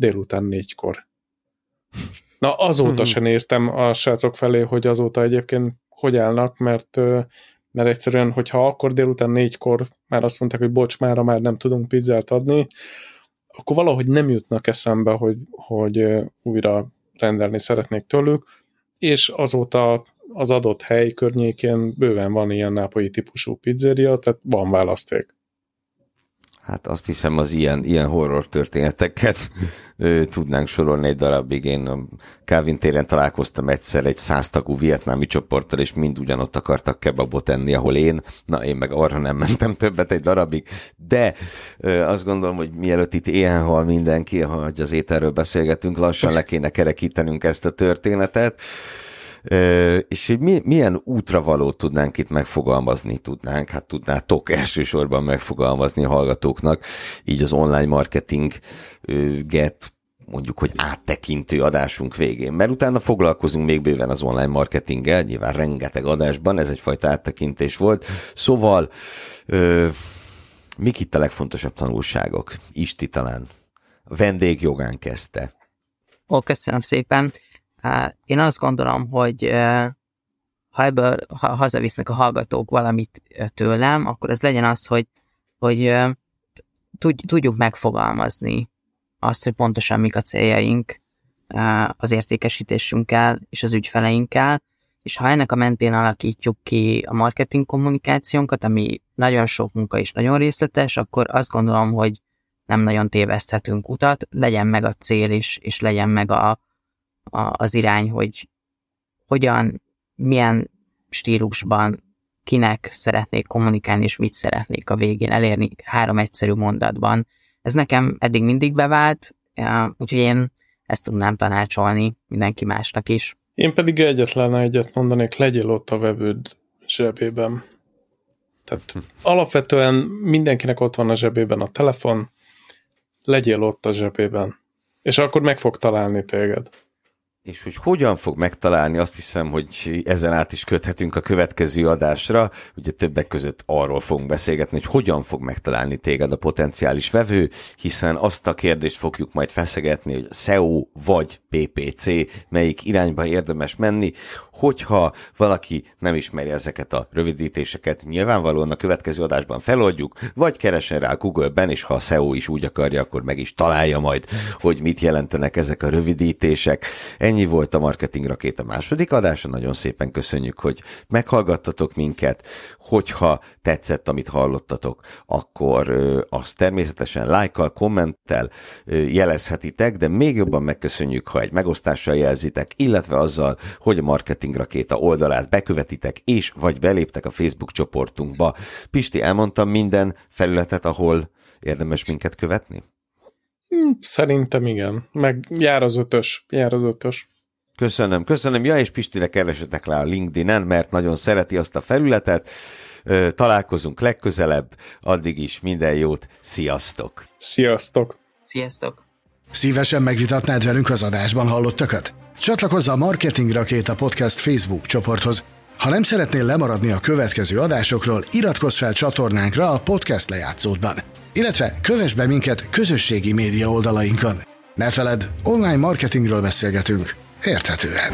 Speaker 3: délután négykor. Na, azóta se néztem a srácok felé, hogy azóta egyébként hogy állnak, mert, mert egyszerűen, hogyha akkor délután négykor már azt mondták, hogy bocs, mára már nem tudunk pizzát adni, akkor valahogy nem jutnak eszembe, hogy, hogy újra rendelni szeretnék tőlük, és azóta az adott hely környékén bőven van ilyen nápolyi típusú pizzeria, tehát van választék.
Speaker 2: Hát azt hiszem az ilyen, ilyen horror történeteket tudnánk sorolni egy darabig. Én a Calvin téren találkoztam egyszer egy száztagú vietnámi csoporttal, és mind ugyanott akartak kebabot enni, ahol én. Na, én meg arra nem mentem többet egy darabig. De azt gondolom, hogy mielőtt itt ilyen hal mindenki, hogy az ételről beszélgetünk, lassan le kéne kerekítenünk ezt a történetet és hogy mi, milyen útravalót tudnánk itt megfogalmazni, tudnánk, hát tudnátok elsősorban megfogalmazni a hallgatóknak, így az online marketing get mondjuk, hogy áttekintő adásunk végén, mert utána foglalkozunk még bőven az online marketinggel, nyilván rengeteg adásban, ez egyfajta áttekintés volt, szóval ö, mik itt a legfontosabb tanulságok? Isti talán vendégjogán kezdte.
Speaker 1: Ó, köszönöm szépen. Én azt gondolom, hogy ha ebből ha hazavisznek a hallgatók valamit tőlem, akkor ez legyen az, hogy, hogy tudjuk megfogalmazni azt, hogy pontosan mik a céljaink az értékesítésünkkel és az ügyfeleinkkel, és ha ennek a mentén alakítjuk ki a marketing kommunikációnkat, ami nagyon sok munka és nagyon részletes, akkor azt gondolom, hogy nem nagyon téveszthetünk utat, legyen meg a cél is, és legyen meg a, a, az irány, hogy hogyan, milyen stílusban, kinek szeretnék kommunikálni, és mit szeretnék a végén elérni három egyszerű mondatban. Ez nekem eddig mindig bevált, úgyhogy én ezt tudnám tanácsolni mindenki másnak is.
Speaker 3: Én pedig egyetlen egyet mondanék, legyél ott a vevőd zsebében. Tehát alapvetően mindenkinek ott van a zsebében a telefon, legyél ott a zsebében. És akkor meg fog találni téged
Speaker 2: és hogy hogyan fog megtalálni, azt hiszem, hogy ezen át is köthetünk a következő adásra. Ugye többek között arról fogunk beszélgetni, hogy hogyan fog megtalálni téged a potenciális vevő, hiszen azt a kérdést fogjuk majd feszegetni, hogy SEO vagy PPC, melyik irányba érdemes menni, hogyha valaki nem ismeri ezeket a rövidítéseket, nyilvánvalóan a következő adásban feloldjuk, vagy keresen rá Google-ben, és ha a SEO is úgy akarja, akkor meg is találja majd, hogy mit jelentenek ezek a rövidítések. Ennyi volt a Marketing Rakéta második adása, nagyon szépen köszönjük, hogy meghallgattatok minket, hogyha tetszett, amit hallottatok, akkor azt természetesen lájkkal, kommenttel jelezhetitek, de még jobban megköszönjük, ha egy megosztással jelzitek, illetve azzal, hogy a Marketing Rakéta oldalát bekövetitek, és vagy beléptek a Facebook csoportunkba. Pisti, elmondtam minden felületet, ahol érdemes minket követni?
Speaker 3: Hm, szerintem igen. Meg jár az ötös, jár az ötös.
Speaker 2: Köszönöm, köszönöm. Ja, és Pistire keresetek le a LinkedIn-en, mert nagyon szereti azt a felületet. Találkozunk legközelebb, addig is minden jót, sziasztok!
Speaker 3: Sziasztok!
Speaker 1: Sziasztok!
Speaker 4: Szívesen megvitatnád velünk az adásban hallottakat? Csatlakozz a Marketing Rakéta Podcast Facebook csoporthoz. Ha nem szeretnél lemaradni a következő adásokról, iratkozz fel csatornánkra a podcast lejátszódban. Illetve kövess be minket közösségi média oldalainkon. Ne feledd, online marketingről beszélgetünk érthetően.